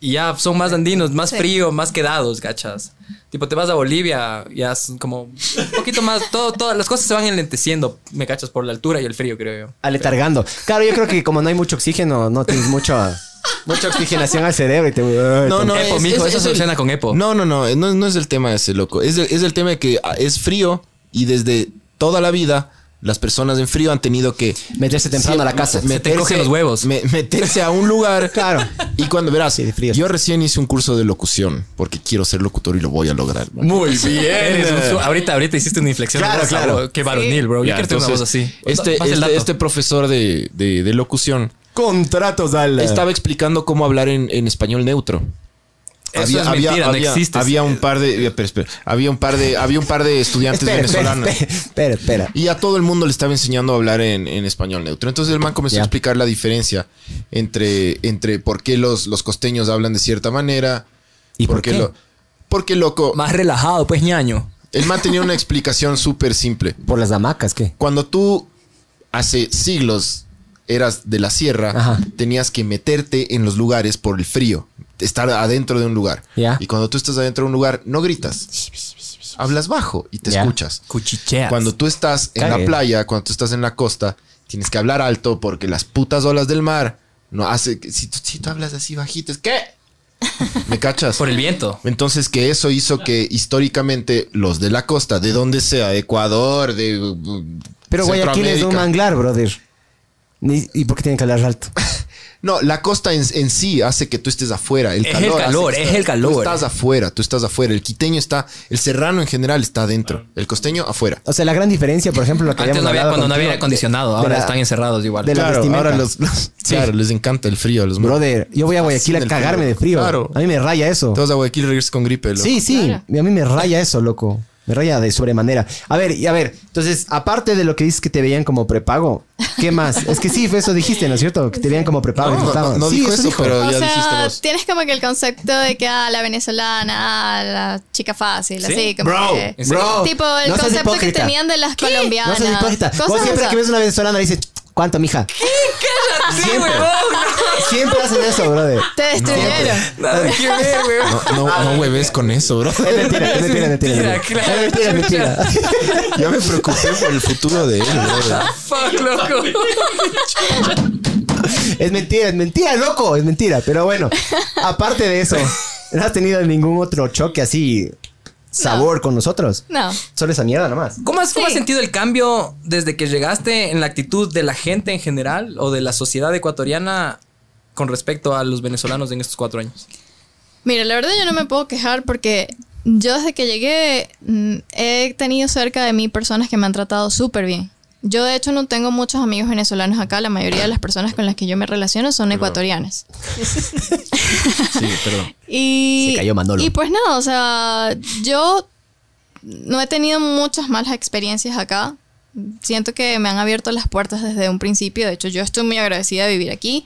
y ya son más andinos, más Sí. frío, más quedados, gachas. Tipo, te vas a Bolivia, ya es como un poquito más, todo, todas las cosas se van enlenteciendo, me cachas, por la altura y el frío, creo yo. Aletargando. Claro, yo creo que como no hay mucho oxígeno, no tienes mucho, mucha oxigenación al cerebro y te... No, no, Epo, mijo, eso se el- soluciona con Epo. No, no, no, no, no es el tema ese, loco. Es, el- es el tema de que es frío y desde toda la vida las personas en frío han tenido que Meterse temprano a la casa. Se te cogen los huevos. me- meterse a un lugar. <laughs> Claro. Y cuando verás, Sí, de frío. yo recién hice un curso de locución porque quiero ser locutor y lo voy a lograr. man. Muy bien. ahorita, ahorita hiciste una inflexión. Claro, voz, claro. Qué varonil, bro. Yo Ya, quiero tener una voz así. Este, este, este profesor de, de- de locución Contratos al... estaba explicando cómo hablar en, en español neutro. Es mentira, no existe. Había un par de, espera, espera. había un par de, había un par de estudiantes Espera, venezolanos. espera, espera. Y a todo el mundo le estaba enseñando a hablar en, en español neutro. Entonces el man comenzó a explicar la diferencia entre, entre por qué los, los costeños hablan de cierta manera. ¿Y por qué qué? Lo, porque, loco, Más relajado, pues ñaño. el man tenía una explicación súper simple. Por las hamacas, ¿qué? Cuando tú hace siglos eras de la sierra, Ajá. tenías que meterte en los lugares por el frío, estar adentro de un lugar. Y cuando tú estás adentro de un lugar, no gritas. Hablas bajo y te escuchas. Cuchicheas. Cuando tú estás en Cague. la playa, cuando tú estás en la costa, tienes que hablar alto porque las putas olas del mar no hace que si tú, si tú hablas así bajito, es que ¿Me cachas? <laughs> Por el viento. Entonces que eso hizo que históricamente los de la costa, de donde sea, Ecuador, de Pero Guayaquil es un manglar, brother. ¿Y por qué tienen que hablar alto? <laughs> No, la costa en, en sí hace que tú estés afuera. El Es el calor, hace calor, es estás- el calor. Tú estás afuera, tú estás afuera. El quiteño está, el serrano en general está adentro. El costeño afuera. O sea, la gran diferencia, por ejemplo, lo que Antes no había, cuando no había aire acondicionado, de- de ahora la- están encerrados igual. de la claro, vestimenta. ahora los, los- claro, les encanta el frío a los Brother, yo voy a Guayaquil a el cagarme frío. de frío. Claro. A mí me raya eso. Todos a Guayaquil regresas con gripe. loco. Sí, sí. Claro. Y a mí me raya eso, loco. Me raya de sobremanera. A ver, y a ver, entonces, aparte de lo que dices que te veían como prepago, ¿qué más? es que sí, eso dijiste, ¿no es cierto? Que te veían como prepago. No, no, no Sí, dijo eso, pero O ya dijiste sea, vos. tienes como que el concepto de que ah, la venezolana, ah, la chica fácil, ¿Sí? así como Bro, que- bro. Tipo el no concepto que tenían de las No colombianas. seas hipócrita. Cosas Vos siempre que ves una venezolana dices, ¿cuánto, mija? Sí, Siempre. huevón. Siempre hacen eso, brother. Te destruyeron. Nada que ver, huevón. No, no, no hueves con eso, bro. Es mentira, es mentira, es mentira. Mentira, Es mentira, claro. es mentira, <laughs> es mentira. Ya me preocupé por el futuro de él, bro. Fuck, loco. Es mentira, es mentira, loco, es mentira. Pero bueno, aparte de eso, ¿no has tenido ningún otro choque así, sabor con nosotros? No. Solo esa mierda nomás. ¿Cómo has, cómo has sentido el cambio desde que llegaste en la actitud de la gente en general o de la sociedad ecuatoriana con respecto a los venezolanos en estos cuatro años? Mira, la verdad yo no me puedo quejar porque yo desde que llegué mm, he tenido cerca de mí personas que me han tratado súper bien. Yo de hecho no tengo muchos amigos venezolanos acá, la mayoría de las personas con las que yo me relaciono son ecuatorianas. <laughs> Sí, perdón. <laughs> Y, Se cayó Manolo. y pues nada, o sea, yo no he tenido muchas malas experiencias acá. Siento que me han abierto las puertas desde un principio. De hecho, yo estoy muy agradecida de vivir aquí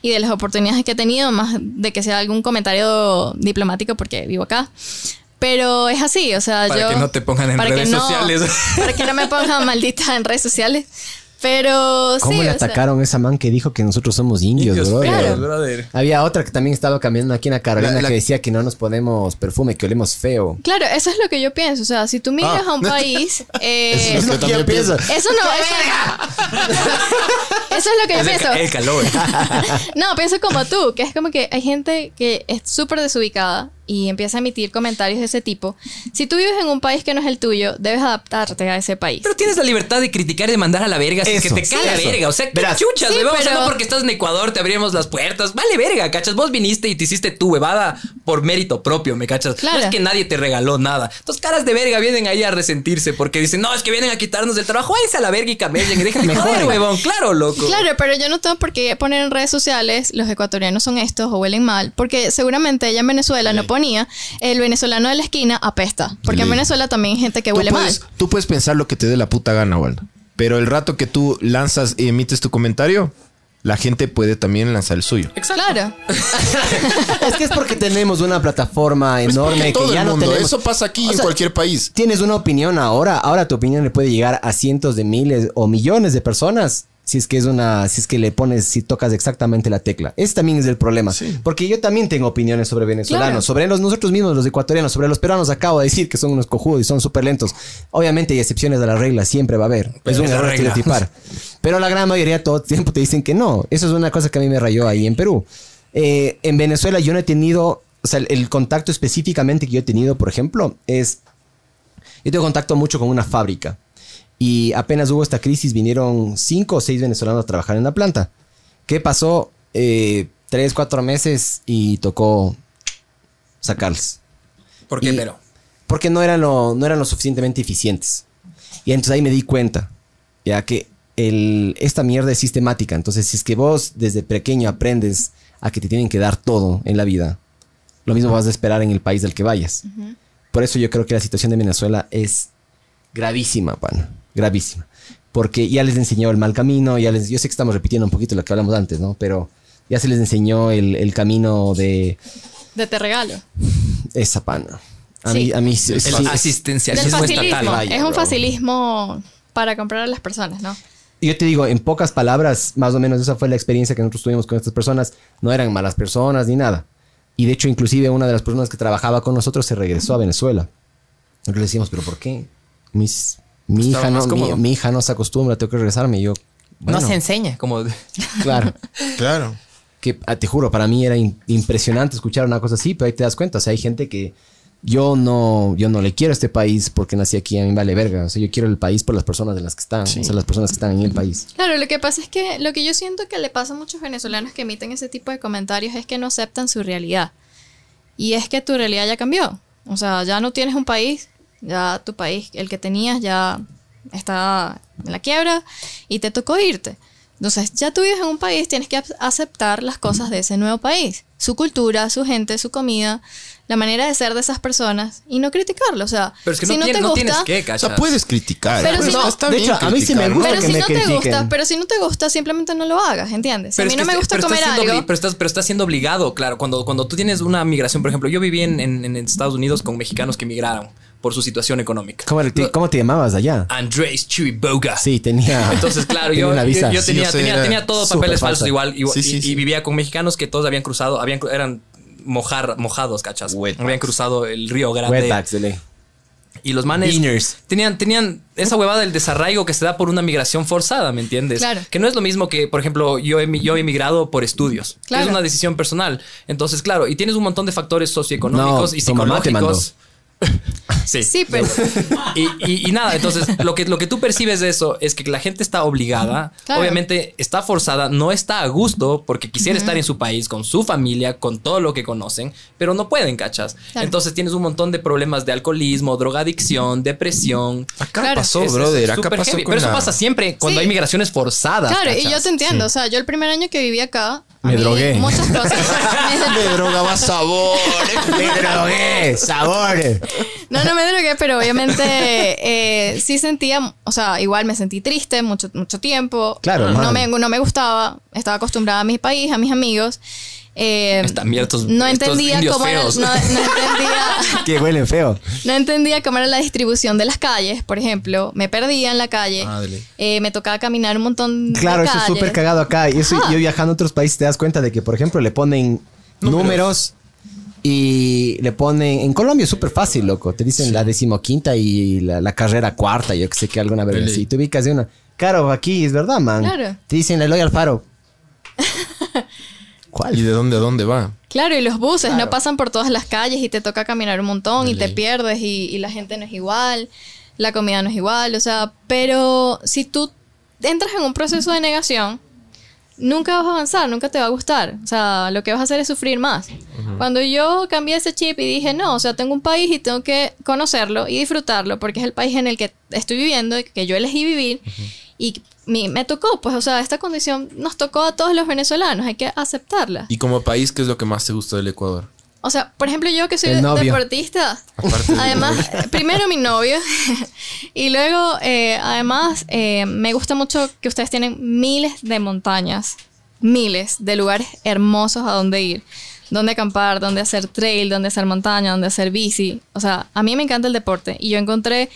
y de las oportunidades que he tenido, más de que sea algún comentario diplomático porque vivo acá. Pero es así, o sea, Para yo... que no te pongan en para que redes no- sociales. <laughs> Para que no me pongan maldita en redes sociales. Pero ¿Cómo sí, le atacaron a esa man que dijo que nosotros somos indios, Indios bro? feos, Claro. brother. Había otra que también estaba cambiando aquí en la Carolina La- la- que decía que no nos ponemos perfume, que olemos feo. Claro, eso es lo que yo pienso. O sea, si tú migras Ah. a un <laughs> país... eh, Eso es lo que también pienso. Eso no, eso, <laughs> eso es lo que yo Es pienso. el calor. No, pienso como tú, que es como que hay gente que es súper desubicada y empieza a emitir comentarios de ese tipo. Si tú vives en un país que no es el tuyo, debes adaptarte a ese país. Pero tienes la libertad de criticar y de mandar a la verga si es que Eso, te cae sí, la eso. verga. O sea, ¿qué Verás. chuchas, Sí, huevón? O sea, pero- no porque estás en Ecuador te abrimos las puertas. Vale verga, ¿cachas? Vos viniste y te hiciste tu huevada por mérito propio, ¿me cachas? Claro. No es que nadie te regaló nada. Entonces, caras de verga vienen ahí a resentirse porque dicen, no, es que vienen a quitarnos del trabajo. Váyanse a la verga y camellen y déjenme <laughs> Mejor. joder, huevón. Claro, loco. Claro, pero yo no tengo por qué poner en redes sociales los ecuatorianos son estos o huelen mal, porque seguramente ella en Venezuela no ponía el venezolano de la esquina apesta, porque en. Venezuela también hay gente que Tú huele puedes, mal. tú puedes pensar lo que te dé la puta gana, Waldo. Pero el rato que tú lanzas y emites tu comentario, la gente puede también lanzar el suyo. Exacto. Claro. <laughs> Es que es porque tenemos una plataforma enorme Todo que ya el no mundo. tenemos. Eso pasa aquí O en sea, cualquier país. Tienes una opinión ahora, ahora tu opinión le puede llegar a cientos de miles o millones de personas. Si es que es una, si es que le pones, si tocas exactamente la tecla. Ese también es el problema. Porque yo también tengo opiniones sobre venezolanos, Claro. sobre los, nosotros mismos, los ecuatorianos, sobre los peruanos. Acabo de decir que son unos cojudos y son súper lentos. Obviamente hay excepciones a la regla, siempre va a haber. Pero es un error estereotipar. Pero la gran mayoría todo el tiempo te dicen que no. Eso es una cosa que a mí me rayó ahí en Perú. Eh, en Venezuela yo no he tenido, o sea, el, el contacto específicamente que yo he tenido, por ejemplo, es yo tengo contacto mucho con una fábrica. Y apenas hubo esta crisis, vinieron cinco o seis venezolanos a trabajar en la planta. ¿Qué pasó? Eh, tres, cuatro meses y tocó sacarles. ¿Por qué, Y- pero? Porque no eran, lo, no eran lo suficientemente eficientes. Y entonces ahí me di cuenta, ya que el, esta mierda es sistemática. Entonces, si es que vos desde pequeño aprendes a que te tienen que dar todo en la vida, lo mismo vas a esperar en el país del que vayas. Por eso yo creo que la situación de Venezuela es gravísima, pan. Gravísima. Porque ya les enseñó el mal camino, ya les, yo sé que estamos repitiendo un poquito lo que hablamos antes, ¿no? Pero ya se les enseñó el, el camino de De te regalo. esa pana. A Sí. mí, a mí sí- El sí- asistencialismo facilismo. estatal. vaya, es un bro. facilismo para comprar a las personas, ¿no? Yo te digo, en pocas palabras, más o menos esa fue la experiencia que nosotros tuvimos con estas personas. No eran malas personas ni nada. Y de hecho, inclusive una de las personas que trabajaba con nosotros se regresó a Venezuela. Nosotros le decíamos, ¿pero por qué? Mis, mi, Estaba hija no, mi, hija no se acostumbra, tengo que regresarme. Yo, bueno, No se enseña. Como... claro. <laughs> Claro. que ah, te juro, para mí era in- impresionante escuchar una cosa así, pero ahí te das cuenta. O sea, hay gente que yo no, yo no le quiero a este país porque nací aquí, a mí vale verga. O sea, yo quiero el país por las personas de las que están, o sea, las personas que están en el país. Claro, lo que pasa es que lo que yo siento que le pasa a muchos venezolanos que emiten ese tipo de comentarios es que no aceptan su realidad. Y es que tu realidad ya cambió. O sea, ya no tienes un país, ya tu país, el que tenías, ya está en la quiebra y te tocó irte. Entonces, ya tú vives en un país, tienes que ac- aceptar las cosas de ese nuevo país. Su cultura, su gente, su comida, la manera de ser de esas personas y no criticarlo. O sea, Pero es que si no, no tienes, te no gusta, tienes que, O sea, puedes criticar. Pero Pues si no- está de bien hecho, a mí sí me ¿no? gusta Pero que si me no te critiquen. gusta, pero si no te gusta, simplemente no lo hagas, ¿entiendes? Si a mí no me gusta pero comer siendo algo. obli- pero, estás, pero estás siendo obligado, claro. Cuando, cuando tú tienes una migración, por ejemplo, yo viví en, en- en Estados Unidos con mexicanos que migraron por su situación económica. ¿Cómo, te, cómo te llamabas allá? Andrés Chiriboga. Sí, tenía. <laughs> Entonces, claro, <laughs> tenía yo, una visa. yo, yo Sí, tenía, tenía, todos papeles falsa. falsos igual. Y, Sí, sí, y- sí. y vivía con mexicanos que todos habían cruzado, habían, eran mojar, mojados, ¿cachas? Wetbacks. Habían cruzado el río Grande. Wetbacks. Y los manes Beaners. tenían, tenían esa huevada del desarraigo que se da por una migración forzada, ¿me entiendes? Claro. Que no es lo mismo que, por ejemplo, yo he, yo he emigrado por estudios. Claro. Es una decisión personal. Entonces, claro, y tienes un montón de factores socioeconómicos No, y tu mamá te psicológicos. <laughs> sí. Sí, pero Y, y- y nada, entonces lo que, lo que tú percibes de eso es que la gente está obligada, Claro. obviamente está forzada, no está a gusto porque quisiera estar en su país, con su familia, con todo lo que conocen, pero no pueden, ¿cachas? Claro. Entonces tienes un montón de problemas de alcoholismo, drogadicción, depresión. Acá Claro. pasó, Es- es brother. Acá pasó con Pero eso pasa siempre cuando Sí. hay migraciones forzadas. claro, y yo te entiendo. O sea, yo el primer año que viví acá, Me drogué. muchas cosas. <laughs> Me drogaba sabor. <laughs> ¡Me drogué! ¡Sabor! No, no me drogué, pero obviamente eh, sí sentía, o sea, igual me sentí triste mucho, mucho tiempo. Claro, no man. me, no me gustaba, estaba acostumbrada a mi país, a mis amigos. Eh, Están miertos no entendía cómo era, feos. no, no entendía, <laughs> Que huelen feo. no entendía cómo era la distribución de las calles, por ejemplo. Me perdía en la calle. Eh, me tocaba caminar un montón Claro, de eso es súper cagado acá. Y eso, yo viajando a otros países te das cuenta de que, por ejemplo, le ponen números, y le ponen. En Colombia es súper fácil, loco. Te dicen la decimoquinta y la, la carrera cuarta, yo que sé que alguna vez así. Te ubicas de una. Claro, aquí es verdad, man. Claro. Te dicen Eloy Alfaro. <laughs> ¿Y ¿Cuál? de dónde a dónde va? Claro, y los buses no pasan por todas las calles y te toca caminar un montón y te pierdes y, y la gente no es igual, la comida no es igual, o sea, pero si tú entras en un proceso de negación, nunca vas a avanzar, nunca te va a gustar, o sea, lo que vas a hacer es sufrir más. Cuando yo cambié ese chip y dije, no, o sea, tengo un país y tengo que conocerlo y disfrutarlo porque es el país en el que estoy viviendo y que yo elegí vivir y mi- me tocó, pues, o sea, esta condición nos tocó a todos los venezolanos, hay que aceptarla. Y como país, ¿qué es lo que más te gusta del Ecuador? O sea, por ejemplo, yo que soy deportista, además, <laughs> primero mi novio, <laughs> y luego, eh, además, eh, me gusta mucho que ustedes tienen miles de montañas, miles de lugares hermosos a donde ir, donde acampar, donde hacer trail, donde hacer montaña, donde hacer bici. O sea, a mí me encanta el deporte y yo encontré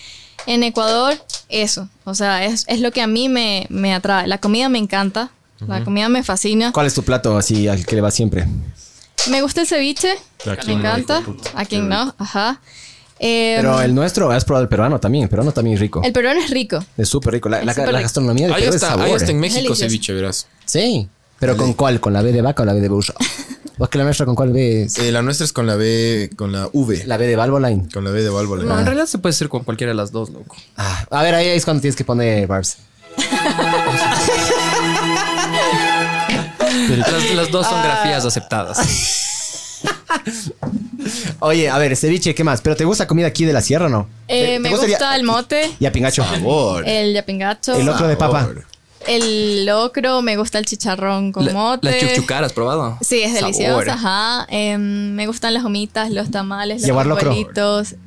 en Ecuador eso. O sea, es, es lo que a mí me, me atrae. La comida me encanta, la comida me fascina. ¿Cuál es tu plato así al que le va siempre? Me gusta el ceviche, ¿A me quién encanta. A quien no, ajá. Eh, Pero el nuestro, has probado el peruano también. El peruano también es rico. el peruano es rico. Es súper rico. La, Es la- la rico. gastronomía de Ahí Perú es está, ahí sabor. está en eh. México Delicioso. ceviche, verás. Sí. ¿Pero con cuál? ¿Con la B de vaca o la B de burro? <laughs> ¿Vos que la nuestra con cuál B es? Eh, la nuestra es con la B, con la V. La B de Valvoline. Con la B de válvula. No, en realidad se puede hacer con cualquiera de las dos, loco. Ah, a ver, ahí es cuando tienes que poner barbs. <laughs> Las, las dos Ah. son grafías aceptadas. <laughs> <laughs> Oye, a ver, ceviche, ¿qué más? ¿Pero te gusta comida aquí de la sierra o no? Eh, ¿Te- te me gustaría- gusta el mote, Y a pingacho. Sabor. el yapingacho, El locro de papa. Sabor. el locro, me gusta el chicharrón con La- mote. Las chuchucaras, ¿probado? Sí, es delicioso, Sabor. ajá. Em, me gustan las humitas, los tamales, los Llevar locro.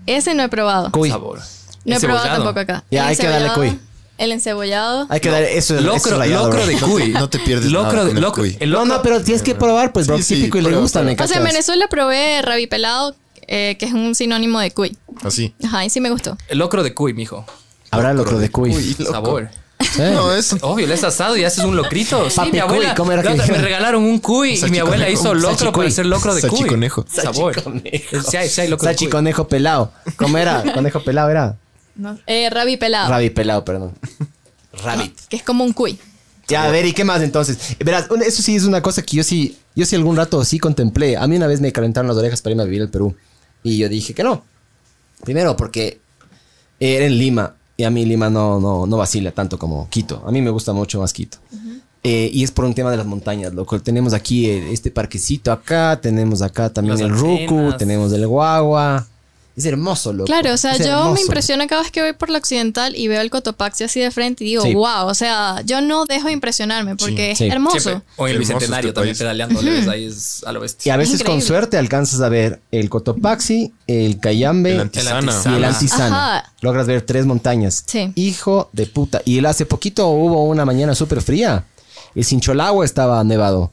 Ese no he probado. Cuy. Sabor. No he probado Encebollado. tampoco acá. Ya, El hay que darle encebollado, cuy. El encebollado. Hay que dar eso. eso Locro, es rayado, locro de cuy. No te pierdes locro nada de con el locro. cuy. el No, locro- no, pero tienes que probar, pues, bro. Sí, sí, típico y le me prueba. O sea, en. Venezuela probé rabi pelado, eh, que es un sinónimo de cuy. Así. Ajá, y sí me gustó. El locro de cuy, mijo. Habrá locro de cuy. Sabor. Sí. No, es. Obvio, le has asado y haces un locrito. Sí, Papi mi abuela. cuy, ¿cómo era que me regalaron un cuy y mi abuela hizo locro para hacer locro de cuy. Salchiconejo. Sabor. Salchiconejo. Sí hay, sí hay locro de Sachi cuy. conejo pelado. ¿Cómo era? <laughs> Conejo pelado era. No. Eh, rabi pelado, Rabbit pelado, perdón. <laughs> Rabbit. que es como un cuy. Ya, a ver, ¿y qué más entonces? Verás, un- eso sí es una cosa que yo sí, yo sí algún rato sí contemplé. A mí una vez me calentaron las orejas para irme a vivir al Perú. Y yo dije que no. Primero porque era en Lima. Y a mí Lima no, no, no vacila tanto como Quito. A mí me gusta mucho más Quito. Eh, y es por un tema de las montañas, loco. Tenemos aquí eh, este parquecito acá, tenemos acá también Las el Ruku, tenemos el Guagua. Es hermoso, loco. Claro, o sea, Es yo hermoso. me impresiono cada vez que voy por la occidental y veo el Cotopaxi así de frente y digo, Sí. wow, o sea, yo no dejo de impresionarme porque Sí. es hermoso. Siempre. O en el Hermoso bicentenario este también país. pedaleando, ahí es a lo Y bestia. a veces con suerte alcanzas a ver el Cotopaxi, el Cayambe El antisana. El y el Sana. Antisana. Ajá. Logras ver tres montañas. Sí. Hijo de puta. Y el hace poquito hubo una mañana súper fría. El Sincholagua estaba nevado.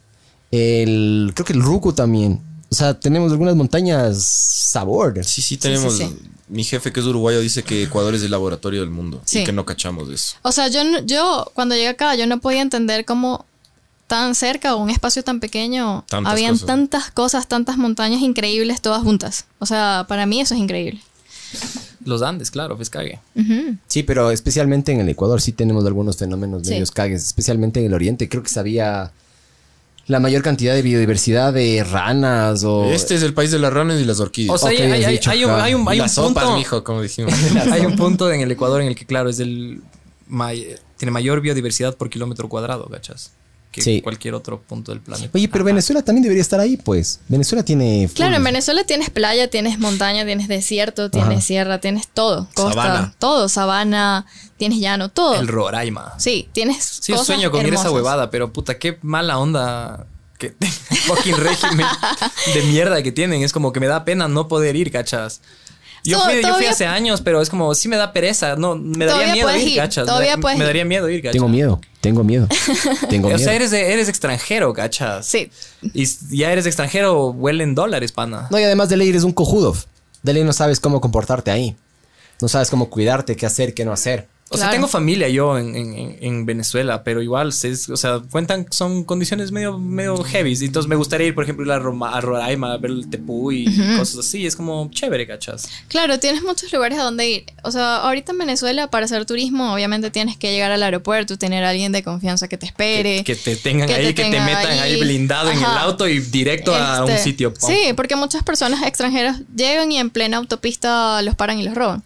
El, creo que el Ruku también. O sea, tenemos algunas montañas sabor. Sí, sí, tenemos. sí, sí. Mi jefe, que es uruguayo, dice que Ecuador es el laboratorio del mundo. Sí. Y que no cachamos de eso. O sea, yo, no- yo cuando llegué acá, yo no podía entender cómo tan cerca o un espacio tan pequeño Tantas habían cosas. tantas cosas, tantas montañas increíbles todas juntas. O sea, para mí eso es increíble. Los Andes, claro, pues cague. Sí, pero especialmente en el Ecuador sí tenemos algunos fenómenos Sí. medios cagues. Especialmente en el Oriente. Creo que sabía la mayor cantidad de biodiversidad de ranas o... Este es el país de las ranas y las orquídeas. O sea, hay, hay- dicho hay hay un, hay un las sopas, punto. mijo, como dijimos. <laughs> hay un punto en el Ecuador en el que, claro, es el may- tiene mayor biodiversidad por kilómetro cuadrado, ¿cachas? Que Sí. cualquier otro punto del planeta. Oye, pero Venezuela también debería estar ahí, pues. Venezuela tiene... Claro, en Venezuela tienes playa, tienes montaña, tienes desierto, tienes Ajá. sierra, tienes todo. Costa, Sabana. todo, sabana, tienes llano, todo. El Roraima. Sí, tienes Sí, cosas sueño con ir a esa huevada, pero puta, qué mala onda. Que <laughs> fucking régimen de mierda que tienen. Es como que me da pena no poder ir, cachas. Yo fui, yo fui todavía- hace años, pero es como, sí me da pereza. No, me daría miedo ir, ir, cachas. todavía me, puedes me daría miedo ir, cachas. Tengo miedo, tengo miedo. <laughs> Tengo O miedo. sea, eres, de- eres extranjero, cachas. Sí. Y ya eres extranjero, huelen dólares, pana. No, y además de ley eres un cojudo. De ley no sabes cómo comportarte ahí. No sabes cómo cuidarte, qué hacer, qué no hacer. O sea, tengo familia yo en, en- en- en Venezuela, pero igual, se o sea, cuentan, son condiciones medio, medio heavy. Entonces me gustaría ir, por ejemplo, a, Roma- a Roraima, a ver el Tepú y cosas así. Es como chévere, cachas. Claro, tienes muchos lugares a donde ir. O sea, ahorita en Venezuela para hacer turismo obviamente tienes que llegar al aeropuerto, tener a alguien de confianza que te espere. Que te tengan que ahí, te que te metan ahí ahí. blindado en el auto y directo a un Este, sitio. pum. Sí, porque muchas personas extranjeras llegan y en plena autopista los paran y los roban.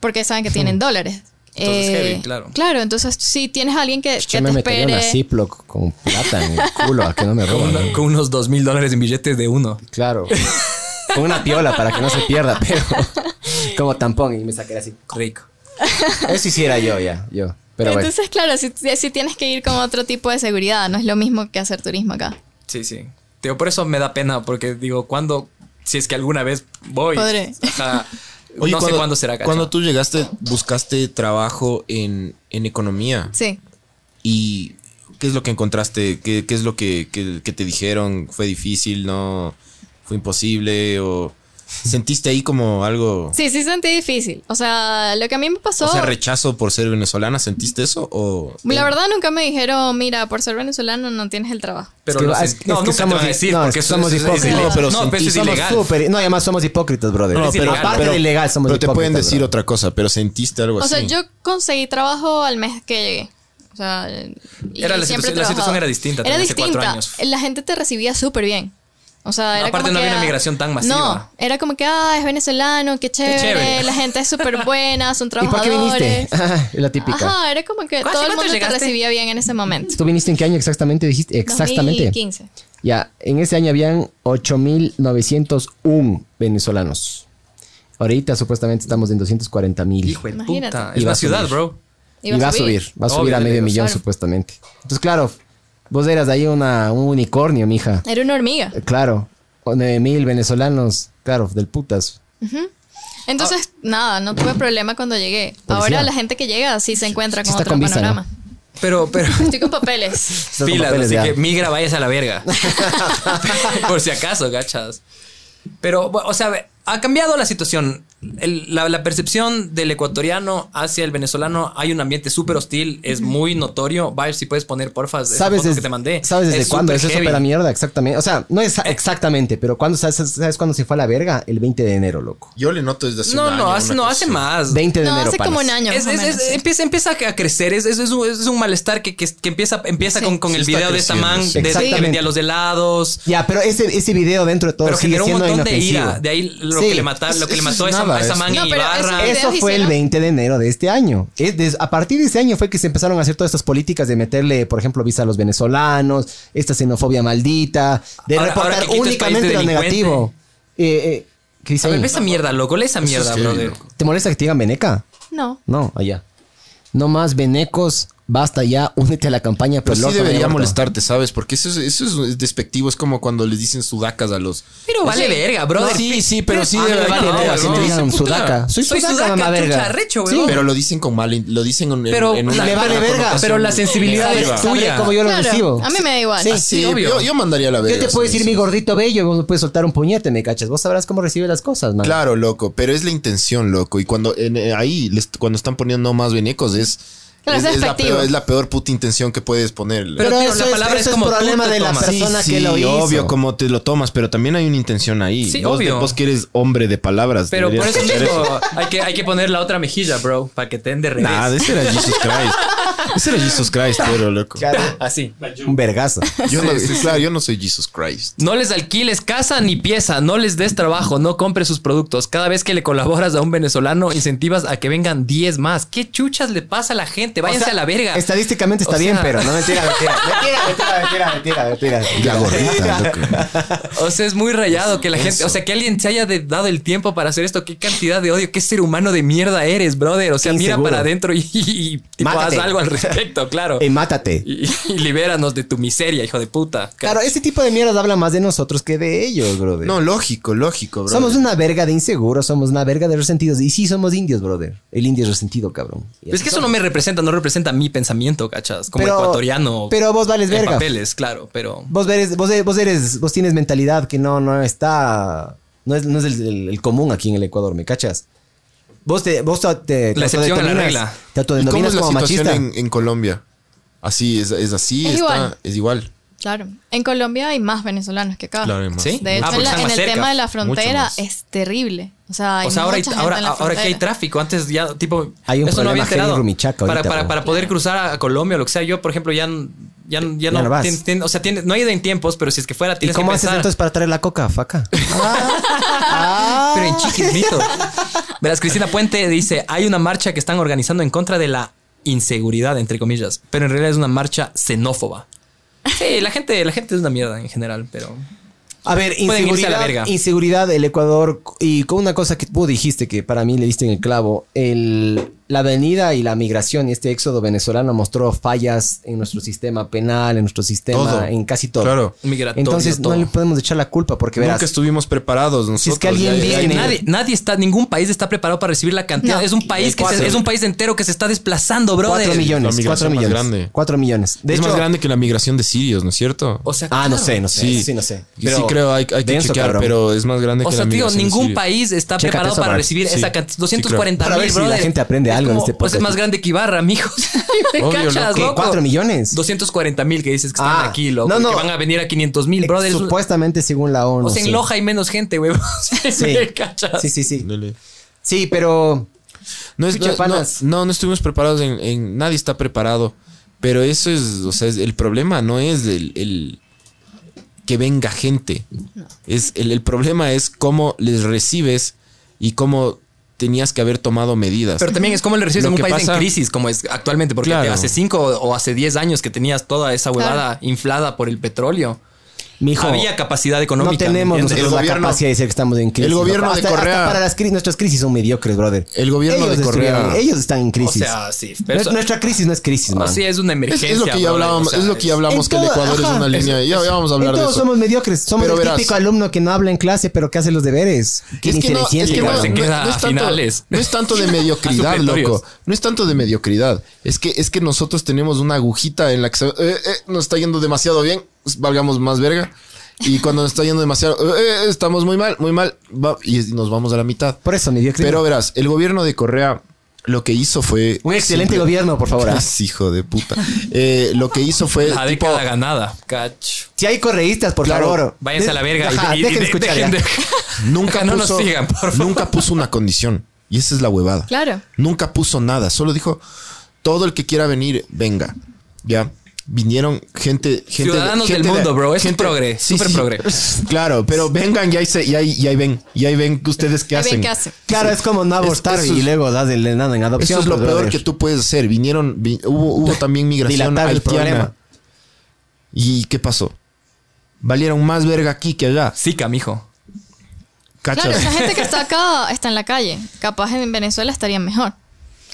Porque saben que tienen dólares. Eh, Entonces, heavy, claro. Claro, entonces si tienes a alguien que, que Yo te me metería una espere. Ziploc con plata en el culo a que no me Con, roban. una- con unos dos mil dólares en billetes de uno. Claro. Con una piola para que no se pierda, pero como tampón y me saqué así. Rico. Eso hiciera yo ya, yo. Pero bueno. Entonces, claro, si, si tienes que ir con otro tipo de seguridad, no es lo mismo que hacer turismo acá. Sí, sí. Digo, por eso me da pena, porque digo, cuando si es que alguna vez voy. Podré. Ajá. Oye, no sé cuando- cuándo será. Cuando tú llegaste, buscaste trabajo en, en economía. Sí. ¿Y qué es lo que encontraste? ¿Qué, qué es lo que, que- que te dijeron? ¿Fue difícil? ¿No? ¿Fue imposible? ¿O sentiste ahí como algo... Sí, sí sentí difícil. O sea, lo que a mí me pasó... O sea, rechazo por ser venezolana, ¿sentiste eso? ¿O la verdad nunca me dijeron, mira, por ser venezolano no tienes el trabajo. Pero Es que- es- es no, que nunca te somos- van a decir no, es porque que eso somos es- es hipócritas. No, pero no, pero es somos ilegal. súper... No, además somos hipócritas, brother. No, Es pero, ilegal. aparte pero- de ilegal, somos pero te pueden hipócritas, decir bro. otra cosa, pero sentiste algo O así. sea, yo conseguí trabajo al mes que llegué. O sea, y Era la siempre situación- la situación era distinta Era también hace cuatro distinta. años. La gente te recibía súper bien. O sea, era Aparte como no que, había una ah, migración tan masiva. No, era como que, ah, es venezolano, qué chévere, chévere. la gente es súper buena, <laughs> son ¿Y por qué trabajadores. viniste? <laughs> es la típica. Ajá, era como que ¿Cuándo- todo el mundo te recibía bien en ese momento. ¿Tú viniste en qué año exactamente? Dijiste exactamente. 2015. Ya, en ese año habían 8.901 venezolanos. Ahorita supuestamente estamos en 240.000. Hijo de Imagínate. puta. Es va la a ciudad, subir. bro. Y va a subir, va a subir a medio millón supuestamente. Entonces, claro, vos eras ahí una, un unicornio, mija. Era una hormiga. Eh, Claro, 9.000 venezolanos, claro, del putas. Entonces, nada, no tuve problema cuando llegué. Ahora la gente que llega sí se encuentra con está otro con visa, panorama. Pero, pero. <laughs> Estoy con papeles. Con Pilas, papeles así ya. que migra, vayas a la verga. <laughs> <laughs> Por si acaso, gachas. Pero, o sea, ha cambiado la situación. El- la, la percepción del ecuatoriano hacia el venezolano, hay un ambiente súper hostil, es muy notorio. Vaya, si puedes poner, porfa, esa ¿Sabes, foto des- que te mandé. ¿Sabes desde Es cuándo súper es eso heavy. para mierda? Exactamente. O sea, no es exactamente, pero ¿cuándo, sabes, ¿sabes cuándo se fue a la verga? El 20 de enero, loco. Yo le noto desde hace No, un año. no, hace, no, hace más. 20 de No, enero, hace como un año. Es- es- menos, es- sí. empieza, empieza a crecer, es, es- es un, es un malestar que, que- que empieza, empieza Sí. con, con Sí el video de esta man sí. de- que Exactamente. vendía los helados. Ya, pero ese, ese video dentro de todo Pero sigue generó un siendo montón de inofensivo. ira. De ahí lo que le mató a es esa, nada, esa es- man No, Ibarra. eso- fue el hicieron- 20 de enero de este año. Es a partir de ese año fue que se empezaron a hacer todas estas políticas de meterle, por ejemplo, visa a los venezolanos, esta xenofobia maldita, de Ahora- reportar únicamente lo negativo. Eh, eh, ¿Qué dice A ver, esa mierda, loco, lee esa mierda, es brother. ¿Te molesta que te digan veneca? No. No, allá. No más venecos, basta ya, únete a la campaña. Pero por sí debería molestarte, ¿sabes? Porque eso es, eso es despectivo. Es como cuando les dicen sudacas a los... Pero vale verga, brother. Sí, sí, pero sí A mí me debe- vale verga, no, digan sudaca. Soy, Soy sudaca, mamá verga. arrecho, Sí. Pero lo dicen con mal... Lo dicen en, Pero en una... le vale verga. Pero la sensibilidad es tuya. Cómo yo lo Claro, recibo. a mí me da igual. Sí, Ah, sí, obvio. Yo, yo mandaría la verga. Yo te puedo decir mi gordito bello vos me puedes soltar un puñete, me cachas. Vos sabrás cómo recibe las cosas, man. Claro, loco, pero es la intención, loco. Y cuando en, eh, ahí, les- cuando están poniendo más venecos, es, Claro, es, es es la peor, es la peor puta intención que puedes poner. Pero, Pero eso la es- palabra eso es es como problema de la tomas. persona. que lo hizo. obvio, como te lo tomas, pero también hay una intención ahí. Sí, vos, obvio. vos que eres hombre de palabras. Pero por eso hacer mismo hay que, hay que poner la otra mejilla, bro, para que te den de revés. Nada, ese era Jesus Christ. <laughs> ese era Jesus Christ, pero loco. Así. Un vergazo. Yo no, claro, yo no soy Jesus Christ. No les alquiles casa ni pieza, no les des trabajo, no compres sus productos. Cada vez que le colaboras a un venezolano, incentivas a que vengan 10 más. ¿Qué chuchas le pasa a la gente? Váyanse O sea, a la verga. Estadísticamente está O bien, pero no mentira, mentira. <laughs> Mentira, mentira, mentira, mentira, mentira. La gorrita, <laughs> loco. O sea, es muy rayado que la gente, o sea, que alguien se haya dado el tiempo para hacer esto. Qué cantidad de odio, qué ser humano de mierda eres, brother. O sea, mira para adentro y, y- y tipo, haz algo al respecto, claro. <laughs> Eh, mátate. Y, y libéranos de tu miseria, hijo de puta. Claro, este tipo de mierdas habla más de nosotros que de ellos, brother. No, lógico, lógico, bro. Somos una verga de inseguros, somos una verga de resentidos. Y sí, somos indios, brother. El indio es resentido, cabrón. Y Es que eso no me representa, no representa mi pensamiento, ¿cachas? Como Pero- ecuatoriano. pero vos vales en verga. papeles, claro, pero... Vos eres, vos, eres, vos eres, vos tienes mentalidad que no, no está, no es, no es el, el- el común aquí en el Ecuador, ¿me cachas? Vos te, vos te, te La excepción a la regla. Te ¿Y cómo autodenominas es la como situación machista. en, en Colombia? Así, es, es así, Es está, igual. es igual. Claro. En Colombia hay más venezolanos que acá. Claro, hay más. ¿Sí? De hecho, Ah, en, la- en el cerca. tema de la frontera es terrible. O sea, hay O sea, ahora hay, mucha gente ahora, la ahora que hay tráfico, antes ya, tipo, Hay un eso no había enterado. Rumichaca para, ahorita, para, bro. para poder cruzar a, Colombia o lo que sea, yo, por ejemplo, ya, ya, n- ya no, no vas. tien- tien- o sea, tiene- no hay ido en tiempos, pero si es que fuera, ¿Y tienes cómo que haces pensar. entonces para traer la coca, faca? <laughs> Ah. Pero en chiquitito. <laughs> Verás, Cristina Puente dice, hay una marcha que están organizando en contra de la inseguridad, entre comillas, pero en realidad es una marcha xenófoba. Sí, la gente, la gente es una mierda en general, pero... A ver, irse a la inseguridad, verga. inseguridad del Ecuador y con una cosa que tú dijiste que para mí le diste en el clavo, el la venida y la migración y este éxodo venezolano mostró fallas en nuestro sistema penal, en nuestro sistema, Todo. en casi todo. Claro. Migratorio, Entonces todo. no le podemos echar la culpa porque verás, Nunca estuvimos preparados nosotros. Si es que alguien ya- viene- nadie, nadie está, ningún país está preparado para recibir la cantidad. No. Es un país que Cuatro. se- es un país entero que se está desplazando, brother. 4 millones, La migración 4 más millones. grande. 4 millones. De es hecho, más grande que la migración de sirios, ¿no es cierto? O sea, Ah, no sé, no sé. Sí. No sé. sí, creo, hay, hay que denso, chequear, cabrón. pero es más grande O que sea, la tío, migración de ningún sirios. país está Chécate preparado eso, para recibir Sí, esa cantidad. sí, 240 creo. Para mil, si la gente aprende Algo en este pues es podcast. más grande que Ibarra, amigos. <laughs> ¿Me Obvio, cachas, ¿Qué? loco? 4 millones. 240 mil que dices que están Ah, aquí, loco. no, no. Que van a venir a 500 mil, brother. Es un- Supuestamente según la ONU. O sea, en sí. Loja hay menos gente, güey. <laughs> Sí. Sí, sí, sí. Dale. Sí, pero No, es, no, no, no estuvimos preparados en, en- Nadie está preparado. Pero eso es, o sea, es- el problema no es el, el que venga gente. Es, el, el problema es cómo les recibes y cómo tenías que haber tomado medidas. Pero también es como le recibes en un país pasa- en crisis, como es actualmente, porque Claro. hace 5 o hace 10 años que tenías toda esa huevada inflada por el petróleo. Mijo, Había capacidad económica. no tenemos nosotros El la gobierno- capacidad de decir que estamos en crisis. el gobierno de Correa- hasta para las crisis, nuestras crisis son mediocres, brother. El gobierno ellos de Correa- ellos están en O crisis. sea, sí. Pero Nuestra- eso- nuestra crisis no es crisis, o man. sí, es una es, emergencia. es lo que ya hablábamos, o sea, es lo que ya hablamos que el Ecuador ajá, es una línea. Ya, ya vamos a hablar de todos eso. somos mediocres. Somos Pero el verás. típico alumno que no habla en clase, pero que hace los deberes. Que Es que, no, es inteligente, que no, igual se no- queda no es tanto, finales. no es tanto de <laughs> mediocridad, loco. No es tanto de mediocridad. Es que, es que nosotros tenemos una agujita en la que eh, eh, nos está yendo demasiado bien, pues, valgamos más verga. Y cuando nos está yendo demasiado, eh, eh, estamos muy mal, muy mal, va- y nos vamos a la mitad. Por eso, mediocridad. Pero verás, el gobierno de Correa lo que hizo fue... Un excelente simple- gobierno, por favor. <laughs> hijo de puta. Eh, lo que hizo fue... La tipo, década ganada. Cach. Si hay correístas, por Claro, favor. Váyanse a la verga. y- Ajá, y, y- dejen de de- escuchar. dejen ya. de- nunca <laughs> no puso, nos sigan, por favor. Nunca puso una condición. Y esa es la huevada. Claro. Nunca puso nada. Solo dijo, todo el que quiera venir, venga. Ya. Vinieron gente... gente Ciudadanos gente del de- mundo, bro. Es un progre, súper progre. <laughs> Claro, pero vengan y ahí, se, y ahí, y ahí ven. Y ahí ven que ustedes qué hacen. qué hace. Claro, es como no abortar eso y es- luego das el enano en adopción. Eso es lo pues, peor que tú puedes hacer. Vinieron, vi- hubo, hubo <laughs> también migración Dilatar el haitiana. problema. ¿Y qué pasó? Valieron más verga aquí que allá. Sica, mijo. ¿Cachas? Claro, esa gente que está acá está en la calle. Capaz en Venezuela estarían mejor.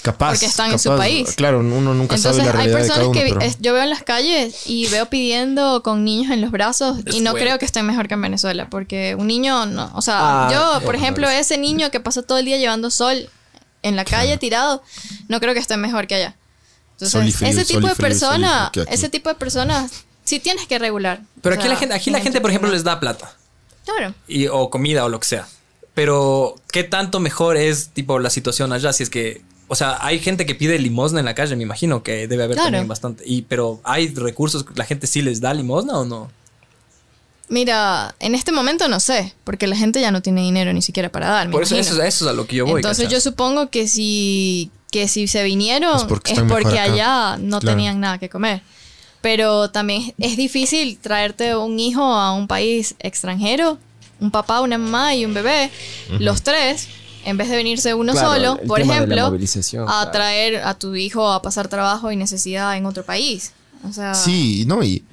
Capaz. porque están en su país. Claro, uno nunca Entonces sabe la hay realidad de cada personas uno. que pero- es- yo veo en las calles y veo pidiendo con niños en los brazos Es y no bueno. creo que estén mejor que en Venezuela porque un niño no, o sea, Ah, yo bueno, por ejemplo ese niño que pasó todo el día llevando sol en la calle tirado, no creo que esté mejor que allá. Entonces, frío, ese tipo de frío, persona, frío que aquí. ese tipo de personas sí tienes que regular. Pero O aquí sea, la gente, aquí la gente, por ejemplo, les da plata. Claro. y, o comida o lo que sea. Pero, ¿qué tanto mejor es tipo la situación allá? Si es que, o sea, hay gente que pide limosna en la calle, me imagino que debe haber Claro. también bastante. Y, pero, ¿hay recursos? ¿La gente sí les da limosna o no? Mira, en este momento no sé, porque la gente ya no tiene dinero ni siquiera para dar. me Por eso, eso, eso es a lo que yo voy. Entonces yo supongo que si, que si se vinieron Es es porque acá. allá no Claro. tenían nada que comer. Pero también es difícil traerte un hijo a un país extranjero, un papá, una mamá y un bebé, los tres, en vez de venirse uno Claro, solo, por ejemplo, a claro. traer a tu hijo a pasar trabajo y necesidad en otro país. O sea, Sí, no, y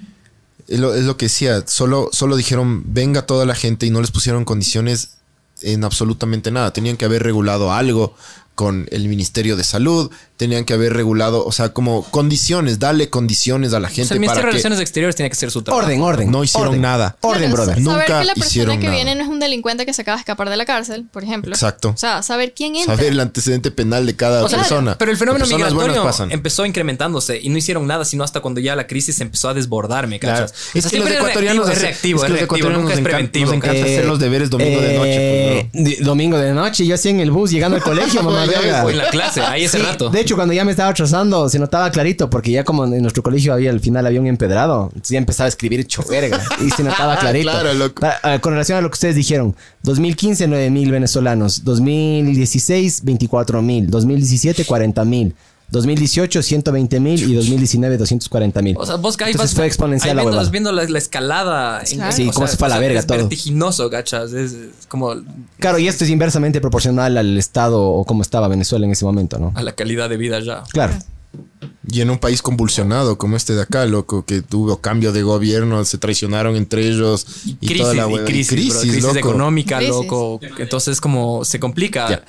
es lo, es lo que decía. Solo, solo dijeron, venga toda la gente y no les pusieron condiciones en absolutamente nada. Tenían que haber regulado algo con el Ministerio de Salud, tenían que haber regulado, o sea, como condiciones, darle condiciones a la O gente sea, el Ministerio de para que Relaciones Exteriores tiene que ser su trabajo. Orden, orden. No hicieron orden. nada. Orden, Claro, brother. Nunca Saber que la persona que nada. viene no es un delincuente que se acaba de escapar de la cárcel, por ejemplo. Exacto. O sea, saber quién entra. saber el antecedente penal de cada O sea, persona. Pero el fenómeno migratorio pasan. empezó incrementándose y no hicieron nada, sino hasta cuando ya la crisis empezó a desbordar, ¿me Claro. cachas? Es O sea, que los ecuatorianos es reactivo, es es que los reactivo, ecuatorianos nunca es nos encanta- preventivo. nos encanta hacer los deberes domingo de noche, pues, Eh, Domingo de noche, yo así en el bus llegando al colegio, <laughs> mamá. O en la clase, ahí ese rato. De hecho, cuando ya me estaba atrasando, se notaba clarito, porque ya como en nuestro colegio había al final había un empedrado, entonces ya empezaba a escribir hecho verga. Y se notaba <laughs> clarito. Claro, loco. Pa- ah, Con relación a lo que ustedes dijeron, 2015, 9 mil venezolanos, 2016, 24 mil, 2017, 40 mil. 2018, 120 mil y 2019, 240 mil. O sea, vos ahí Entonces vas- fue exponencial ahí la viendo, la, la escalada. en- Claro. Sí, o cómo sea, se fue a la verga es todo. vertiginoso, gachas. Es como Claro, y esto es inversamente proporcional al estado o cómo estaba Venezuela en ese momento, ¿no? a la calidad de vida ya. Claro. Y en un país convulsionado como este de acá, loco, que tuvo cambio de gobierno, se traicionaron entre ellos y, crisis, toda la y crisis, y bro, crisis loco. económica, Crisis. loco. Entonces, como se complica.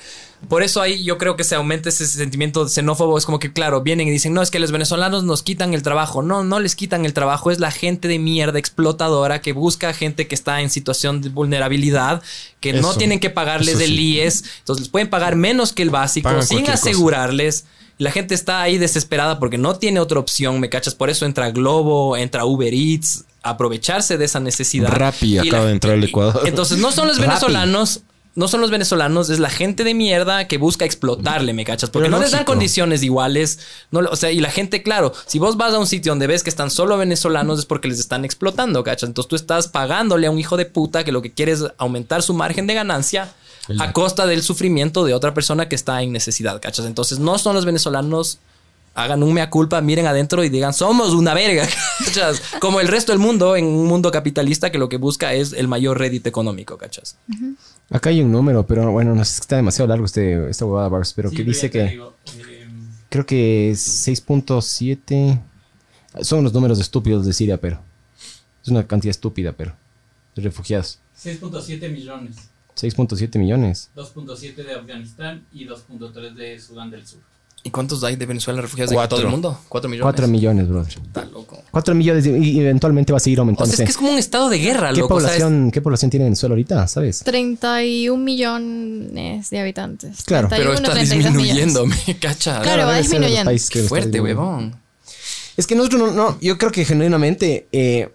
Por eso ahí yo creo que se aumenta ese sentimiento xenófobo. Es como que, claro, vienen y dicen, no, es que los venezolanos nos quitan el trabajo. No, no les quitan el trabajo. Es la gente de mierda explotadora que busca gente que está en situación de vulnerabilidad, que no tienen que pagarles el sí. IES. Entonces les pueden pagar menos que el básico Pagan sin cosa. asegurarles. La gente está ahí desesperada porque no tiene otra opción, ¿me cachas? Por eso entra Globo, entra Uber Eats, aprovecharse de esa necesidad. Rappi Y acaba la- de entrar al Ecuador. Entonces no son los Rappi. venezolanos, no son los venezolanos, es la gente de mierda que busca explotarle, ¿me cachas? Porque Pero no les dan condiciones iguales. No, o sea, y la gente, claro, si vos vas a un sitio donde ves que están solo venezolanos es porque les están explotando, ¿cachas? Entonces tú estás pagándole a un hijo de puta que lo que quiere es aumentar su margen de ganancia a costa del sufrimiento de otra persona que está en necesidad, ¿cachas? Entonces no son los venezolanos. Hagan un mea culpa, miren adentro y digan, somos una verga. <laughs> ¿cachas? Como el resto del mundo, en un mundo capitalista que lo que busca es el mayor rédito económico, ¿cachas? Acá hay un número, pero bueno, no sé, es que está demasiado largo este, esta huevada, Barbs, pero que dice que creo que es 6.7 son los números estúpidos de Siria, pero es una cantidad estúpida, pero de refugiados. 6.7 millones, 6.7 millones. 2.7 de Afganistán y 2.3 de Sudán del Sur. ¿Y cuántos hay de Venezuela refugiados de Cuatro. todo el mundo? Cuatro millones. 4 millones, brother. Está loco. 4 millones y eventualmente va a seguir O aumentando. sea, es que es como un estado de guerra, ¿Qué, loco. o población, ¿Qué población tiene Venezuela ahorita? ¿Sabes? 31 millones de habitantes. Claro. pero 31, está 32 disminuyendo, me <laughs> cachas. Claro, va disminuyendo. Qué fuerte, huevón. Es que nosotros no, no, yo creo que genuinamente eh,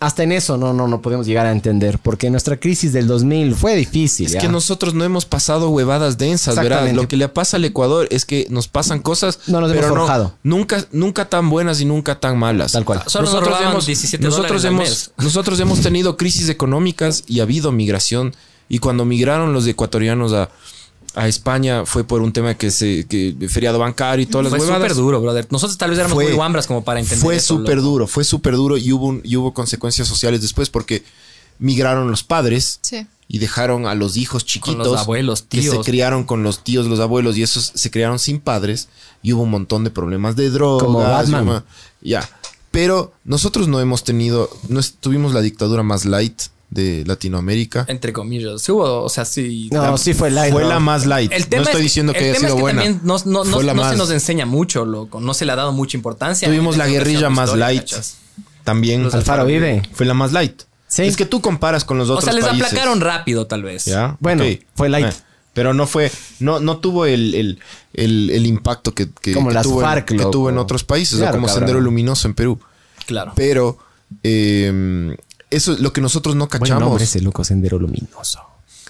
hasta en eso no, no, no podemos llegar a entender, porque nuestra crisis del 2000 fue difícil. Es ¿ya? que nosotros no hemos pasado huevadas densas, ¿verdad? Lo que le pasa al Ecuador es que nos pasan cosas, No nos hemos forjado. nunca, nunca tan buenas y nunca tan malas. Tal cual. Solo nos robaban 17 nosotros hemos, mes. <laughs> nosotros hemos tenido crisis económicas y ha habido migración. Y cuando migraron los ecuatorianos a, a España fue por un tema que se, que feriado bancario y todas las Fue huevadas. súper duro, brother. Nosotros tal vez éramos Fue- muy guambras como para entender Fue súper duro, fue súper duro y hubo, un- y hubo consecuencias sociales después porque migraron los padres Sí. y dejaron a los hijos chiquitos los abuelos, que se tíos. criaron con los tíos, los abuelos y esos se criaron sin padres y hubo un montón de problemas de drogas. Como Batman. Ya. Pero nosotros no hemos tenido, no tuvimos la dictadura más light de Latinoamérica. Entre comillas. Sí hubo, o sea, sí. No, sí fue light. Fue la más light. El tema no estoy es, diciendo que el haya tema sido es que buena. también no, no- no- la se nos enseña mucho, loco. No se le ha dado mucha importancia. Tuvimos en la guerrilla más light. ¿cachas? También. Los Alfaro vive. Fue la más light. Sí. Es que tú comparas con los O otros sea, les países. aplacaron rápido, tal vez. ¿Ya? Bueno, fue light. Eh, pero no fue, no, no tuvo el, el, el, el impacto que, que- Como que las tuvo, en- FARC, que loco. tuvo en otros países, o Claro, como cabrón. Sendero Luminoso en Perú. Claro. Pero eh, eso es lo que nosotros no cachamos. nombre ese loco sendero luminoso.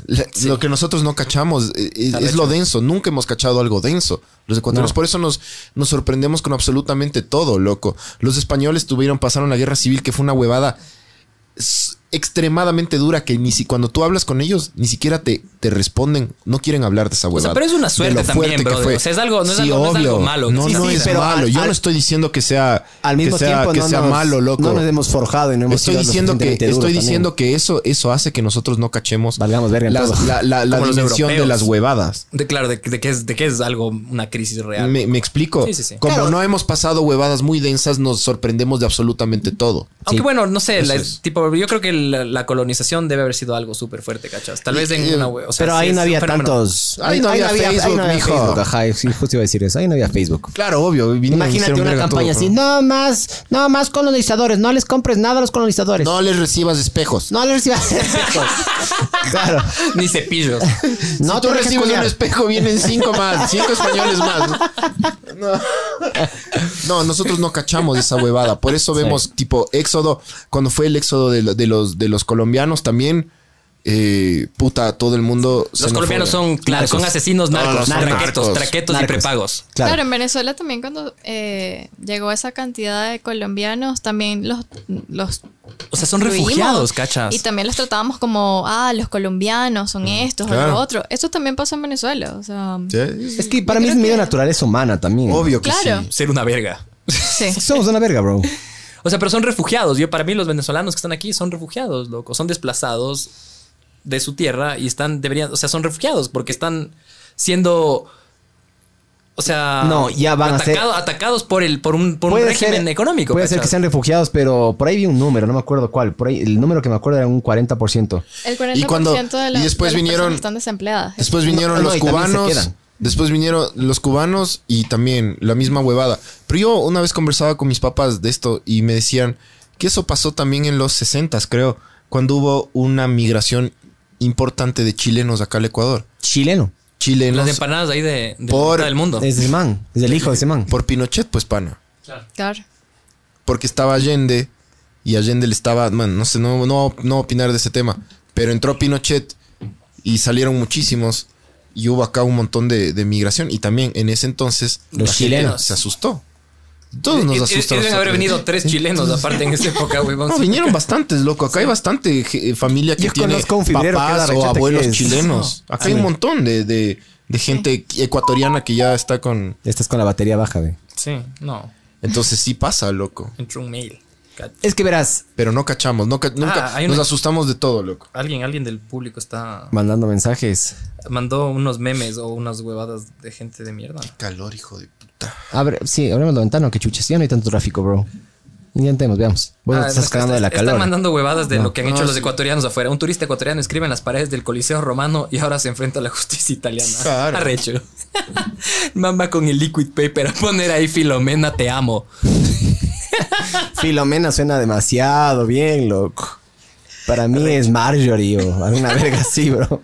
La- Lo que nosotros no cachamos eh, es, es lo denso. Nunca hemos cachado algo denso. Los ecuatorianos, No. por eso nos, nos sorprendemos con absolutamente todo, loco. Los españoles tuvieron, pasaron la guerra civil, que fue una huevada extremadamente dura que ni si cuando tú hablas con ellos ni siquiera te, te responden, no quieren hablar de esa O huevada. sea, pero es una suerte lo también, fuerte que brother. fue. O sea, es algo- no es Sí, algo- no es algo malo No, no es pero malo. al- Yo al- no estoy diciendo que sea Al mismo que sea, tiempo que no sea nos- malo, loco. No nos hemos forjado y no hemos Estoy diciendo que estoy también. diciendo que eso eso hace que nosotros no cachemos Valgamos verga en las- todo. la, dimensión de las huevadas. De, claro, de, de que es, de que es algo, una crisis real. Me, me explico. Sí, sí, sí. Como Claro. no hemos pasado huevadas muy densas, nos sorprendemos de absolutamente todo. Aunque bueno, no sé, tipo, yo creo que la, la colonización debe haber sido algo súper fuerte, ¿cachas? Tal vez en una we- o sea, Pero sí ahí no había fenómeno. tantos. Ahí no había Facebook, ahí no había mijo. Facebook, ajá. Sí, justo iba a decir eso. Ahí no había Facebook. Claro, obvio. Imagínate un una campaña todo, así. ¿no? No más, no más colonizadores. No les compres nada a los colonizadores. No les recibas espejos. No les recibas. <laughs> claro. Ni cepillos. <laughs> No si tú recibes culiar. un espejo, vienen cinco más, cinco españoles más. No. No, nosotros no cachamos esa huevada. Por eso vemos, tipo, éxodo. Cuando fue el éxodo de los, de los colombianos también, eh, puta, todo el mundo. Los colombianos son, claro, son asesinos narcos, No, traquetos, narcos. traquetos y prepagos. Claro. Claro. en Venezuela también cuando eh, llegó esa cantidad de colombianos, también los, los O sea, son refugiados, ¿cachas? Y también los tratábamos como, ah, los colombianos son estos o lo otro. Eso también pasa en Venezuela. O sea, Es que para mí es medio que- naturaleza humana también. Obvio que Claro. sí. Ser una verga. sí. <laughs> Somos una verga, bro. O sea, pero son refugiados. Yo, para mí, los venezolanos que están aquí son refugiados, loco. Son desplazados de su tierra y están, deberían, o sea, son refugiados porque están siendo. O sea, No, ya van a ser- atacado- atacados por el por un, por un régimen económico. Puede ser que sean refugiados, pero por ahí vi un número, no me acuerdo cuál. Por ahí, el número que me acuerdo era un 40%. El 40% Y cuando- de las, y después de las vinieron- personas están desempleadas. Después vinieron No, los cubanos. Después vinieron los cubanos y también la misma huevada. Pero yo una vez conversaba con mis papás de esto y me decían que eso pasó también en los 60 creo, cuando hubo una migración importante de chilenos acá al Ecuador. Chileno. Chilenos Las empanadas ahí de, de Por- del mundo. Es ese man. Es el hijo de ese man. por Pinochet, pues pana. Claro. Claro. Porque estaba Allende y Allende le estaba, man, no sé, no, no, no opinar de ese tema. Pero entró Pinochet y salieron muchísimos y hubo acá un montón de, de migración. Y también en ese entonces Los la gente chilenos. se asustó. Todos nos Y- y- asustan. y Deben haber venido tres chilenos aparte en esa época, güey. No, vinieron bastantes, loco. Acá hay bastante familia que Yo tiene papás o abuelos chilenos. Acá hay un montón de, de, de gente ecuatoriana que ya está con... Estás con la batería baja, güey. Sí, no. Entonces sí pasa, loco. Entró un mail. Es que verás, Pero no cachamos, no ca- nunca Ah, hay nos una- asustamos de todo, loco. Alguien, alguien del público está. mandando mensajes. Mandó unos memes o unas huevadas de gente de mierda. Calor, hijo de puta. Abre, sí, abremos la ventana, que chuches. Ya no hay tanto tráfico, bro. Intentemos, veamos. Vos Ah, te estás está- cagando de la Están calor. mandando huevadas de No. lo que han hecho No, los sí. ecuatorianos afuera. Un turista ecuatoriano escribe en las paredes del Coliseo Romano y ahora se enfrenta a la justicia italiana. Claro. Arrecho. <laughs> Mamba con el liquid paper a poner ahí Filomena, te amo. Filomena suena demasiado bien, loco. Para mí es Marjorie o alguna <laughs> verga así, bro.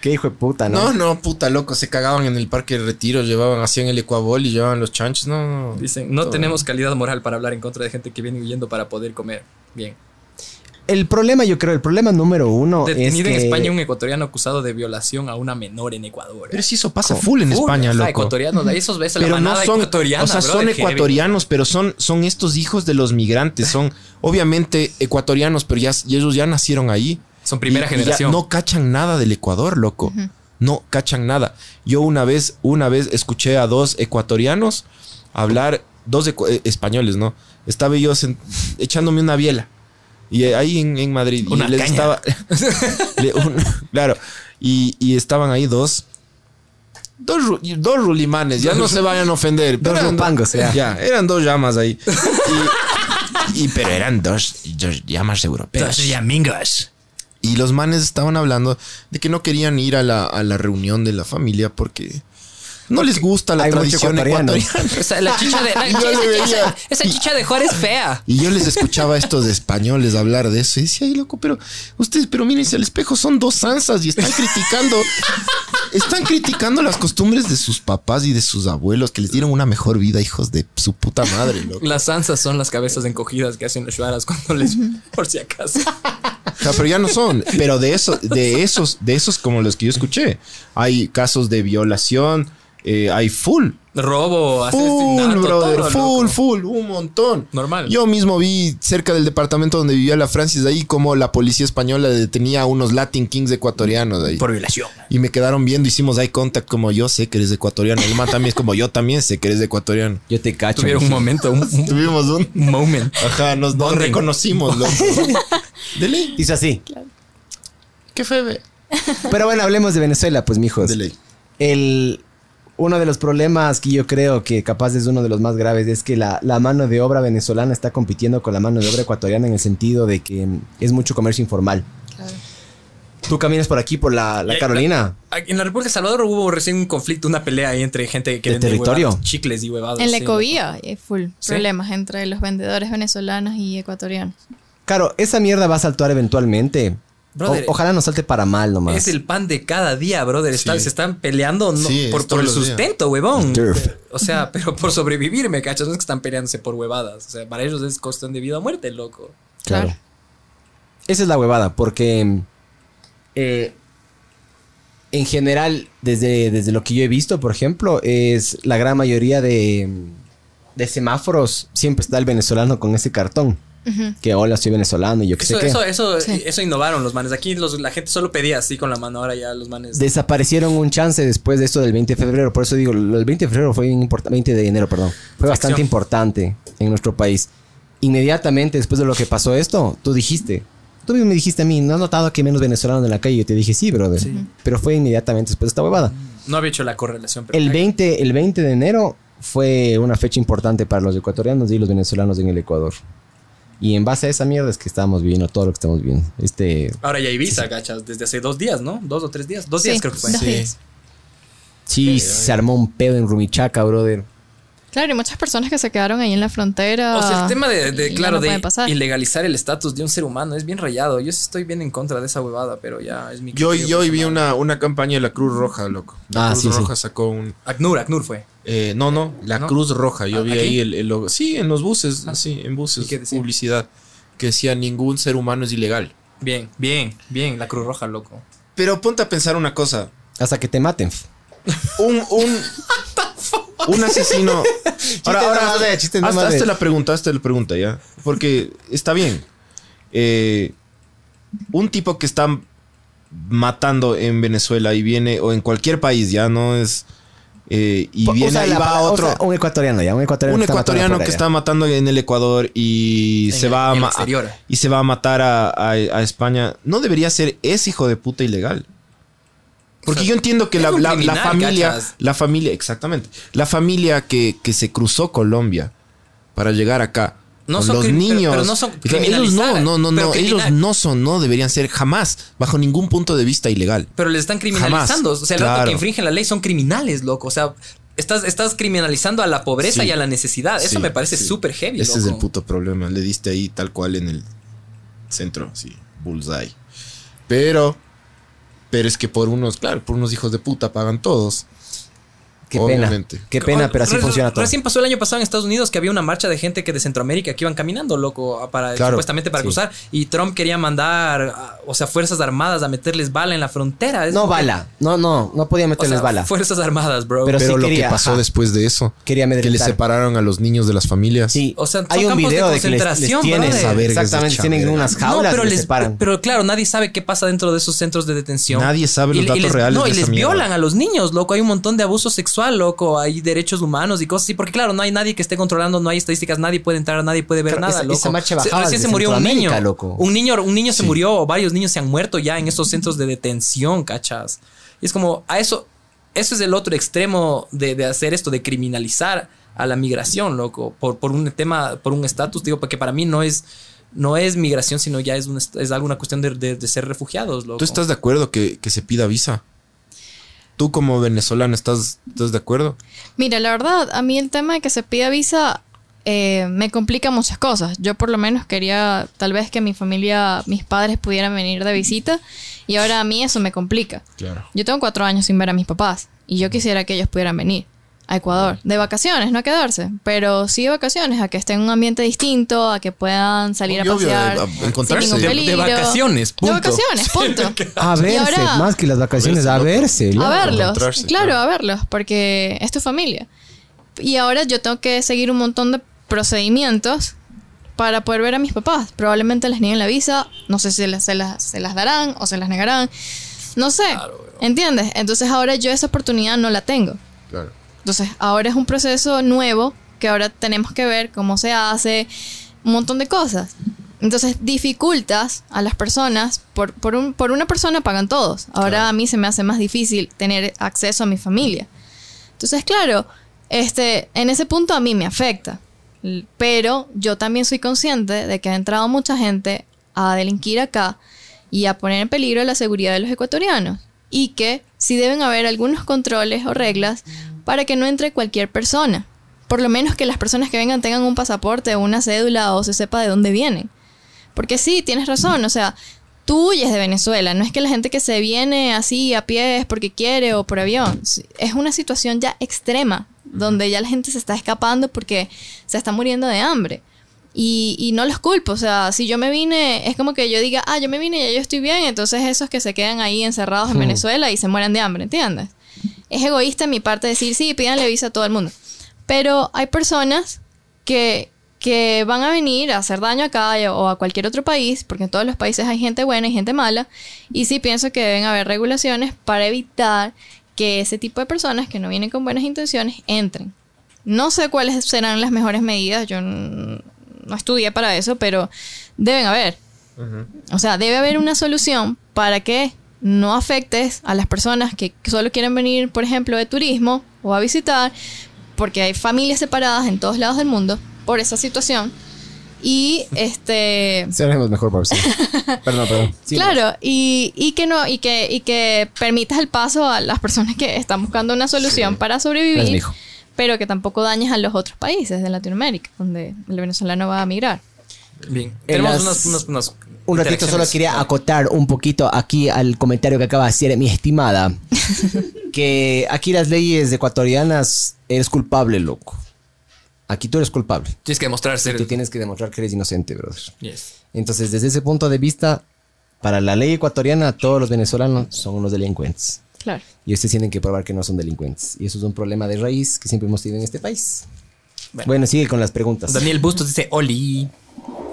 Qué hijo de puta, ¿no? No, no, puta, loco. Se cagaban en el parque de retiro, llevaban, hacían el ecuabol y llevaban los chanchos. No, no. Dicen, no tenemos calidad moral para hablar en contra de gente que viene huyendo para poder comer. Bien. El problema, yo creo, el problema número uno es Detenido que... en España un ecuatoriano acusado de violación a una menor en Ecuador. Pero sí, eso pasa full en Full, España, ajá, loco. ecuatorianos, ahí esos ves a la pero no son ecuatoriana, o sea, son ecuatorianos, pero son, son estos hijos de los migrantes, son obviamente ecuatorianos, pero ya, y ellos ya nacieron ahí. Son primera Y- y ya generación. no cachan nada del Ecuador, loco. No cachan nada. Yo una vez, una vez escuché a dos ecuatorianos hablar, dos eh, españoles, ¿no? Estaba yo echándome una biela. Y eh, ahí en, en Madrid. Una y les caña. estaba. <laughs> le- un- claro. Y, y estaban ahí dos. Dos, dos rulimanes, ya no se vayan a ofender. Dos eran do- rupangos, ya. Ya, eran dos llamas ahí. <laughs> Y, y- pero eran dos, dos llamas europeas. amigos. Y los manes estaban hablando de que no querían ir a la, a la reunión de la familia porque no les gusta la Hay tradición ecuatoriana. Esa, la chicha de. <laughs> la- esa, esa- esa chicha de Juárez es fea. Y yo les escuchaba a estos españoles hablar de eso y decía, ay, loco, pero ustedes, pero mírense al espejo, son dos zanzas y están criticando, están criticando las costumbres de sus papás y de sus abuelos que les dieron una mejor vida, hijos de su puta madre, loco. Las zanzas son las cabezas encogidas que hacen los shuaras cuando les. Por si acaso. O sea, pero ya no son. Pero de eso, de esos, de esos como los que yo escuché, hay casos de violación, eh, hay full. Robo, Full, brother, todo, full, loco. full, un montón. Normal. Yo mismo vi cerca del departamento donde vivía la Francis ahí como la policía española detenía a unos Latin Kings ecuatorianos ahí. Por violación. Y me quedaron viendo, hicimos eye contact como yo sé que eres ecuatoriano. El man también es como yo también sé que eres ecuatoriano. Yo te cacho. Tuvieron un momento, un, un Tuvimos un... moment. Ajá, nos, nos reconocimos, loco. <laughs> De ley. Hizo así. ¿Qué fue, ve? Pero bueno, hablemos de Venezuela, pues, mijos. De ley. El, uno de los problemas que yo creo que capaz es uno de los más graves es que la, la mano de obra venezolana está compitiendo con la mano de obra ecuatoriana en el sentido de que mm, es mucho comercio informal. Tú caminas por aquí, por la, Carolina. En la República de Salvador hubo recién un conflicto, una pelea ahí entre gente que ¿De vende territorio? chicles y huevadas. En la sí, ecovía hay full ¿Sí? problemas entre los vendedores venezolanos y ecuatorianos. Claro, esa mierda va a saltar eventualmente. Brother, O- ojalá no salte para mal nomás. Es el pan de cada día, brother. Está- Sí. se están peleando no- Sí, es por, el los días. sustento, huevón. O sea, <laughs> pero por sobrevivir, me cachas. No es que están peleándose por huevadas. O sea, para ellos es cuestión de vida o muerte, loco. Claro. Claro. Esa es la huevada, porque eh, en general, desde, desde lo que yo he visto, por ejemplo, es la gran mayoría de, de semáforos siempre está el venezolano con ese cartón. Que hola, soy venezolano y yo qué sé Eso, qué. eso, eso, Sí. eso innovaron los manes. Aquí los- la gente solo pedía así con la mano. Ahora ya los manes. Desaparecieron un chance después de esto del 20 de febrero. Por eso digo, del 20 de febrero fue importante. 20 de enero, perdón. Fue bastante Acción. importante en nuestro país. Inmediatamente después de lo que pasó esto, tú dijiste, Tú mismo me dijiste a mí, ¿no has notado que hay menos venezolanos en la calle? Yo te dije, sí, brother. Pero fue inmediatamente después de esta huevada. No había hecho la correlación. pero- El 20, el 20 de enero fue una fecha importante para los ecuatorianos y los venezolanos en el Ecuador. Y en base a esa mierda es que estamos viviendo todo lo que estamos viviendo. Este, Ahora ya hay visa, gachas, desde hace dos días, ¿no? Dos o tres días. Dos Sí, días creo que fue. Sí. sí, se armó un pedo en Rumichaca, brother. Claro, y muchas personas que se quedaron ahí en la frontera. O sea, el tema de, claro, no de pasar. ilegalizar el estatus de un ser humano es bien rayado. Yo sí estoy bien en contra de esa huevada, pero ya es mi Yo, yo hoy vi personal. una, una campaña de la Cruz Roja, loco. La Ah, Cruz sí, sí. Roja sacó un... ACNUR, ACNUR fue. eh, no, no, la ¿No? Cruz Roja. Yo Ah, vi ¿aquí? ahí el, el logo. Sí, en los buses, sí, en ¿Y buses, qué decía? publicidad. Que decía ningún ser humano es ilegal. Bien, bien, bien, la Cruz Roja, loco. Pero ponte a pensar una cosa. Hasta que te maten. Un, un, <laughs> un asesino. <laughs> ahora, de ahora, de hazte, madre. hazte la pregunta, hazte la pregunta, ¿ya? Porque está bien. Eh, un tipo que está matando en Venezuela y viene, o en cualquier país, ya no es. eh, y viene y la va a palabra- otro. usa un ecuatoriano ya, un ecuatoriano. un que está matando ecuatoriano afuera que está matando en el Ecuador y En se el- va a y se va a matar a, a- a España, no debería ser ese hijo de puta ilegal. Porque O sea, yo entiendo que la, la- familia, ¿cachas? la familia, exactamente, la familia que, que se cruzó Colombia para llegar acá. No con son los pero- niños. pero no son ellos no, no, no, no, ellos no son, no deberían ser jamás, bajo ningún punto de vista ilegal. Pero les están criminalizando. Jamás. O sea, el rato Claro. que infringen la ley son criminales, loco. O sea, estás, estás criminalizando a la pobreza Sí. y a la necesidad. Eso Sí, me parece sí. súper heavy, Ese es el puto problema. Le diste ahí tal cual en el centro, sí, bullseye. Pero, pero es que por unos, claro, por unos hijos de puta pagan todos. Qué Obviamente. pena. Qué pena, pero así Re- funciona todo. Recién pasó el año pasado en Estados Unidos que había una marcha de gente que de Centroamérica que iban caminando, loco, para, Claro, supuestamente para sí. cruzar. Y Trump quería mandar, o sea, fuerzas armadas a meterles bala en la frontera. Es No bala. No, no, no podía o meterles sea, bala. Fuerzas armadas, bro. Pero Pero sí lo quería, que pasó ajá. después de eso, Quería que le separaron a los niños de las familias. Sí, O sea, hay un campos de video de, que les, les concentración, tienen, exactamente, tienen unas jaulas no, pero y les les separan. Pero claro, nadie sabe qué pasa dentro de esos centros de detención. Nadie sabe los Y- y datos les- reales No, y les violan a los niños, loco. Hay un montón de abuso sexual, loco. Hay derechos humanos y cosas así. Porque claro, no hay nadie que esté controlando, no hay estadísticas, nadie puede entrar, nadie puede ver nada, esa- loco. esa marcha Se- recién de se murió un niño. Loco. Un niño, un niño se Sí. murió, o varios niños se han muerto ya en esos centros de detención, cachas. Y es como, a eso, eso es el otro extremo de, de hacer esto, de criminalizar a la migración, loco, por, por un tema, por un estatus, digo, porque para mí no es, no es migración, sino ya es, un est- es alguna cuestión de, de- de ser refugiados, loco. ¿Tú estás de acuerdo que, que se pida visa? ¿Tú como venezolano estás, estás de acuerdo? Mira, la verdad, a mí el tema de que se pida visa eh, me complica muchas cosas. Yo por lo menos quería tal vez que mi familia, mis padres pudieran venir de visita y ahora a mí eso me complica. Claro. Yo tengo cuatro años sin ver a mis papás y yo quisiera que ellos pudieran venir a Ecuador de vacaciones, no a quedarse, pero sí de vacaciones, a que estén en un ambiente distinto, a que puedan salir Obvio, a obvio, pasear a- a sin encontrarse. ningún De- de peligro. vacaciones, punto. De vacaciones, <laughs> punto. A verse, ahora- más que las vacaciones, Verse, a verse. a verlos. Claro, claro. a verlos, porque es tu familia. Y ahora yo tengo que seguir un montón de procedimientos para poder ver a mis papás. Probablemente les nieguen la visa, no sé si las- se, las, se las darán o se las negarán. No sé, ¿entiendes? Entonces ahora yo esa oportunidad no la tengo. Claro. Entonces ahora es un proceso nuevo que ahora tenemos que ver cómo se hace, un montón de cosas. Entonces dificultas a las personas, por, por, un- por una persona pagan todos. Ahora a mí se me hace más difícil tener acceso a mi familia. Entonces, claro, este, en ese punto a mí me afecta. Pero yo también soy consciente de que ha entrado mucha gente a delinquir acá y a poner en peligro la seguridad de los ecuatorianos. Y que sí deben haber algunos controles o reglas para que no entre cualquier persona. Por lo menos que las personas que vengan tengan un pasaporte o una cédula o se sepa de dónde vienen. Porque sí, tienes razón, o sea, tú huyes de Venezuela, no es que la gente que se viene así a pie es porque quiere o por avión, es una situación ya extrema, donde ya la gente se está escapando porque se está muriendo de hambre. Y, y no los culpo, o sea, si yo me vine, es como que yo diga, ah, yo me vine y ya yo estoy bien, entonces esos que se quedan ahí encerrados en Venezuela y se mueren de hambre, ¿entiendes? Es egoísta en mi parte decir, sí, pídanle visa a todo el mundo. Pero hay personas que, que van a venir a hacer daño acá o a cualquier otro país, porque en todos los países hay gente buena y gente mala, y sí pienso que deben haber regulaciones para evitar que ese tipo de personas que no vienen con buenas intenciones entren. No sé cuáles serán las mejores medidas, yo no estudié para eso, pero deben haber. O sea, debe haber una solución para que no afectes a las personas que solo quieren venir, por ejemplo, de turismo o a visitar, porque hay familias separadas en todos lados del mundo por esa situación. Y este Cerremos mejor, por sí. <laughs> Perdón, perdón. Sí, claro, y, y que no, y que, y que permitas el paso a las personas que están buscando una solución para Gracias, sobrevivir, pero que tampoco dañes a los otros países de Latinoamérica, donde el venezolano va a migrar. Bien. En Tenemos las- unas, unas, unas Un ratito solo quería acotar un poquito aquí al comentario que acaba de hacer mi estimada. <laughs> que aquí las leyes ecuatorianas eres culpable, loco. Aquí tú eres culpable. Tienes que demostrar ser. Tú tienes que demostrar que eres inocente, brother. Yes. Entonces, desde ese punto de vista, para la ley ecuatoriana, todos los venezolanos son unos delincuentes. Claro. Y ustedes tienen que probar que no son delincuentes. Y eso es un problema de raíz que siempre hemos tenido en este país. Bueno. Bueno, sigue con las preguntas. Daniel Bustos dice Oli.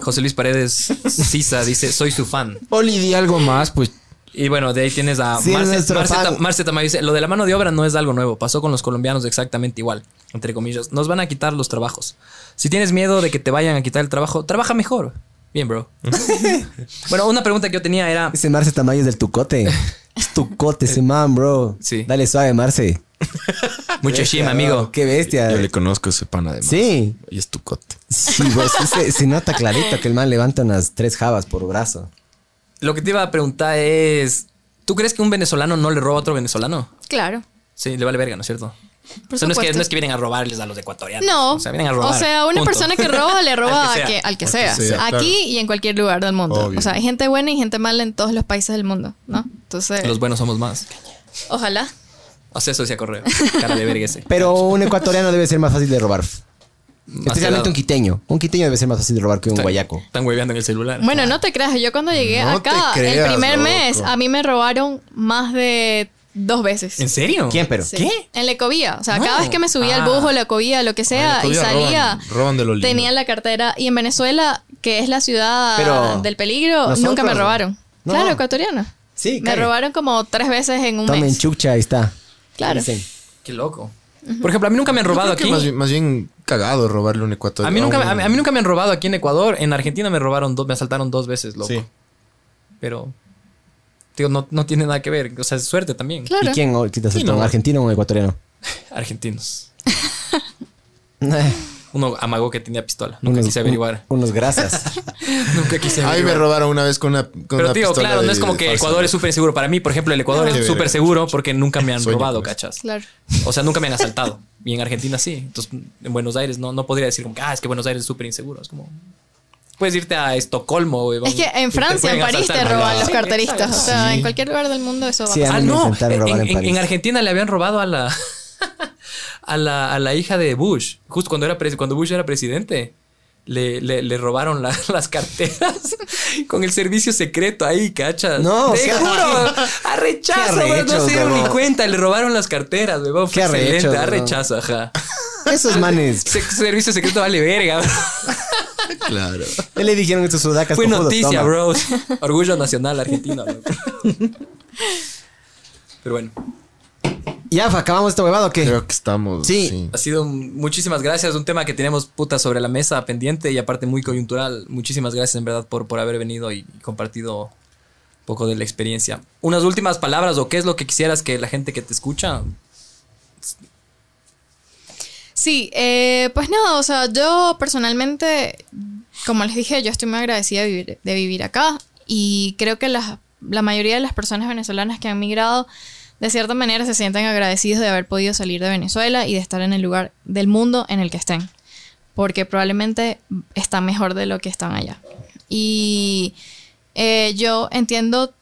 José Luis Paredes Sisa dice soy su fan. Oli, di algo más, pues. Y bueno, de ahí tienes a Sí, Marce, nuestro Marce, fan. Ta- Marce Tamayo dice, lo de la mano de obra no es algo nuevo, pasó con los colombianos exactamente igual, entre comillas. Nos van a quitar los trabajos. Si tienes miedo de que te vayan a quitar el trabajo, trabaja mejor. Bien, bro. <laughs> bueno, una pregunta que yo tenía era, Ese Marce Tamayo es del Tucote. <laughs> Es Tucote ese man, bro. Sí. Dale suave, Marce. <laughs> mucho shima, amigo. Qué bestia. Yo le conozco ese pan además. Sí. Y es tu cote. Sí, sí se, se nota clarito que el man levanta unas tres jabas por brazo. Lo que te iba a preguntar es, ¿tú crees que un venezolano no le roba a otro venezolano? Claro. Sí, le vale verga, ¿no es cierto? Por O sea, no es, que, supuesto. no es que vienen a robarles a los ecuatorianos. No. O sea, vienen a robar. O sea, una Punto. persona que roba le <laughs> roba Al que que, sea. al que Al que sea. sea, Aquí claro. y en cualquier lugar del mundo. Obvio. O sea, hay gente buena y gente mala en todos los países del mundo, ¿no? Entonces, Los buenos somos más. ojalá. O sea, eso decía correo. Cara de verga ese. Pero un ecuatoriano debe ser más fácil de robar. Especialmente un quiteño. Un quiteño debe ser más fácil de robar que un guayaco. Están hueveando en el celular. Bueno, no te creas, yo cuando llegué No te acá, creas, el primer loco. mes, a mí me robaron más de dos veces. ¿En serio? ¿Quién, pero? Sí. ¿Qué? En la ecovía. O sea, No. cada vez que me subía al Ah. bus o la ecovía, lo que sea, En y salía, roban- roban de lo lindo. tenía la cartera. Y en Venezuela, que es la ciudad Pero del peligro, nosotros- nunca me robaron. No. Claro, ecuatoriano. Sí, Me robaron como tres veces en un Tomen mes. chucha, ahí está. Claro. Dicen. Qué loco. Por ejemplo, a mí nunca me han robado aquí. que Más bien, más bien cagado robarle un ecuatoriano. A mí, nunca, a, mí, a mí nunca me han robado aquí en Ecuador. En Argentina me robaron dos, me asaltaron dos veces, loco. Sí. Pero, digo, no, no tiene nada que ver. O sea, es suerte también. Claro. ¿Y quién quitas el Sí, no. ¿Un argentino o un ecuatoriano? <laughs> Argentinos. <laughs> Uno amagó que tenía pistola. Nunca quise averiguar. un- unos grasas. <laughs> Nunca quise averiguar. me robaron una vez con una. Con Pero una tío, pistola claro, no de- es como que. Ecuador es súper inseguro. Para mí, por ejemplo, el Ecuador Qué es súper seguro porque nunca me han Sueño robado, cachas. Claro. O sea, nunca me han asaltado. Y en Argentina sí. Entonces, en Buenos Aires no, no podría decir como que, ah, es que Buenos Aires es súper inseguro. Es como... Puedes irte a Estocolmo. güey, Es que en Francia, en París te asaltar. roban los Sí, carteristas. exacto. O sea, Sí. en cualquier lugar del mundo eso va a pasar. a Ah, no. En, robar en en- París. en Argentina le habían robado a la, <laughs> a la, a la hija de Bush. Justo cuando, era pres- cuando Bush era presidente. Le, le, le robaron la- <laughs> las carteras <laughs> con el servicio secreto ahí, cachas. No, te juro, qué güey, no se dieron ni cuenta, le robaron las carteras, güey, fue excelente, huevón. arrechazo, ajá. Esos manes. Se- servicio secreto vale verga. Claro. ¿Qué le dijeron estos sudacas? Fue noticia, Toma. bro. Orgullo nacional argentino. loco. Pero bueno. Ya, acabamos este huevado, ¿o ¿qué? Creo que estamos. Sí. Ha sido un- muchísimas gracias, un tema que tenemos puta sobre la mesa pendiente y aparte muy coyuntural. Muchísimas gracias en verdad por, por haber venido y compartido un poco de la experiencia. Unas últimas palabras o qué es lo que quisieras que la gente que te escucha. Sí, eh, pues nada, o sea, yo personalmente, como les dije, yo estoy muy agradecida de vivir, de vivir acá y creo que la, la mayoría de las personas venezolanas que han migrado, de cierta manera, se sienten agradecidos de haber podido salir de Venezuela y de estar en el lugar del mundo en el que estén, porque probablemente están mejor de lo que están allá. Y eh, yo entiendo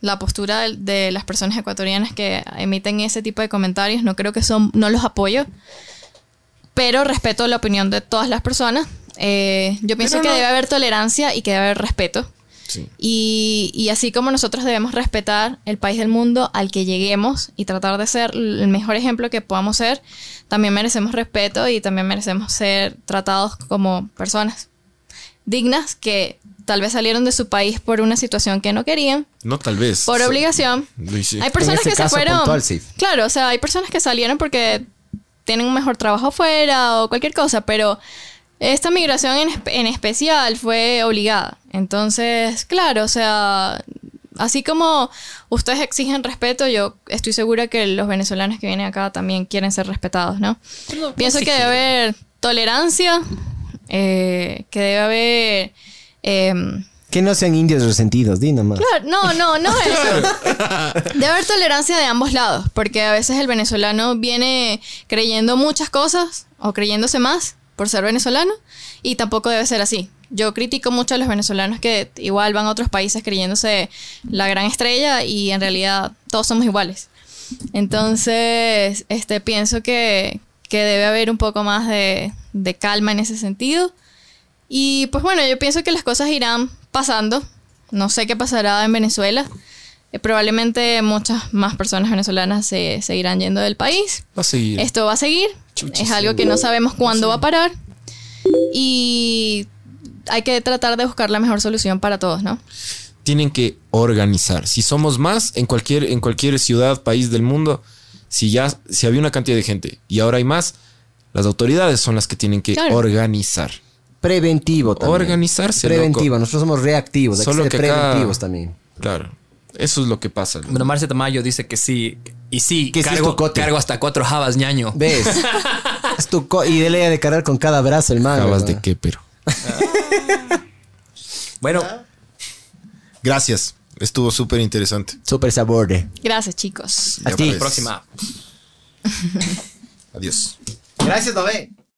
la postura de, de las personas ecuatorianas que emiten ese tipo de comentarios, no creo que son, no los apoyo pero respeto la opinión de todas las personas. Eh, yo pienso que debe haber tolerancia y que debe haber respeto. Sí. Y, y así como nosotros debemos respetar el país del mundo al que lleguemos y tratar de ser el mejor ejemplo que podamos ser, también merecemos respeto y también merecemos ser tratados como personas dignas que tal vez salieron de su país por una situación que no querían, No, tal vez. por obligación. Sí. Hay personas que se fueron. puntual, sí. Claro, o sea, hay personas que salieron porque tienen un mejor trabajo afuera o cualquier cosa, pero esta migración en, en especial fue obligada. Entonces, claro, o sea, así como ustedes exigen respeto, yo estoy segura que los venezolanos que vienen acá también quieren ser respetados, ¿no? Pienso que debe haber tolerancia, eh, que debe haber... em, Que no sean indios resentidos, di nomás. Claro, no, no, no es eso. <laughs> Debe haber tolerancia de ambos lados, porque a veces el venezolano viene creyendo muchas cosas o creyéndose más por ser venezolano y tampoco debe ser así. Yo critico mucho a los venezolanos que igual van a otros países creyéndose la gran estrella y en realidad todos somos iguales. Entonces, este, pienso que, que debe haber un poco más de, de calma en ese sentido. Y pues bueno, yo pienso que las cosas irán pasando. No sé qué pasará en Venezuela. Eh, probablemente muchas más personas venezolanas se seguirán yendo del país. Va a seguir. Esto va a seguir. Es algo que no sabemos cuándo va a parar. Y hay que tratar de buscar la mejor solución para todos, ¿no? Tienen que organizar. Si somos más en cualquier, en cualquier ciudad, país del mundo, si ya si había una cantidad de gente y ahora hay más, las autoridades son las que tienen que Claro. organizar. Preventivo también. Organizarse, Preventivo. loco. Nosotros somos reactivos. Hay Solo que ser que acá- preventivos también. Claro. Eso es lo que pasa. Bueno, Marcia Tamayo dice que sí. Y sí, Que sí es cargo, tu cote. cargo hasta cuatro jabas, ñaño. ¿Ves? <laughs> es tu co- y dele de cargar con cada brazo. Acabas ¿verdad? de qué, pero. <laughs> Bueno, Gracias. Estuvo súper interesante. Súper sabor de. Gracias, chicos. A Ya ti. pues. próxima. <laughs> Adiós. Gracias, Nové.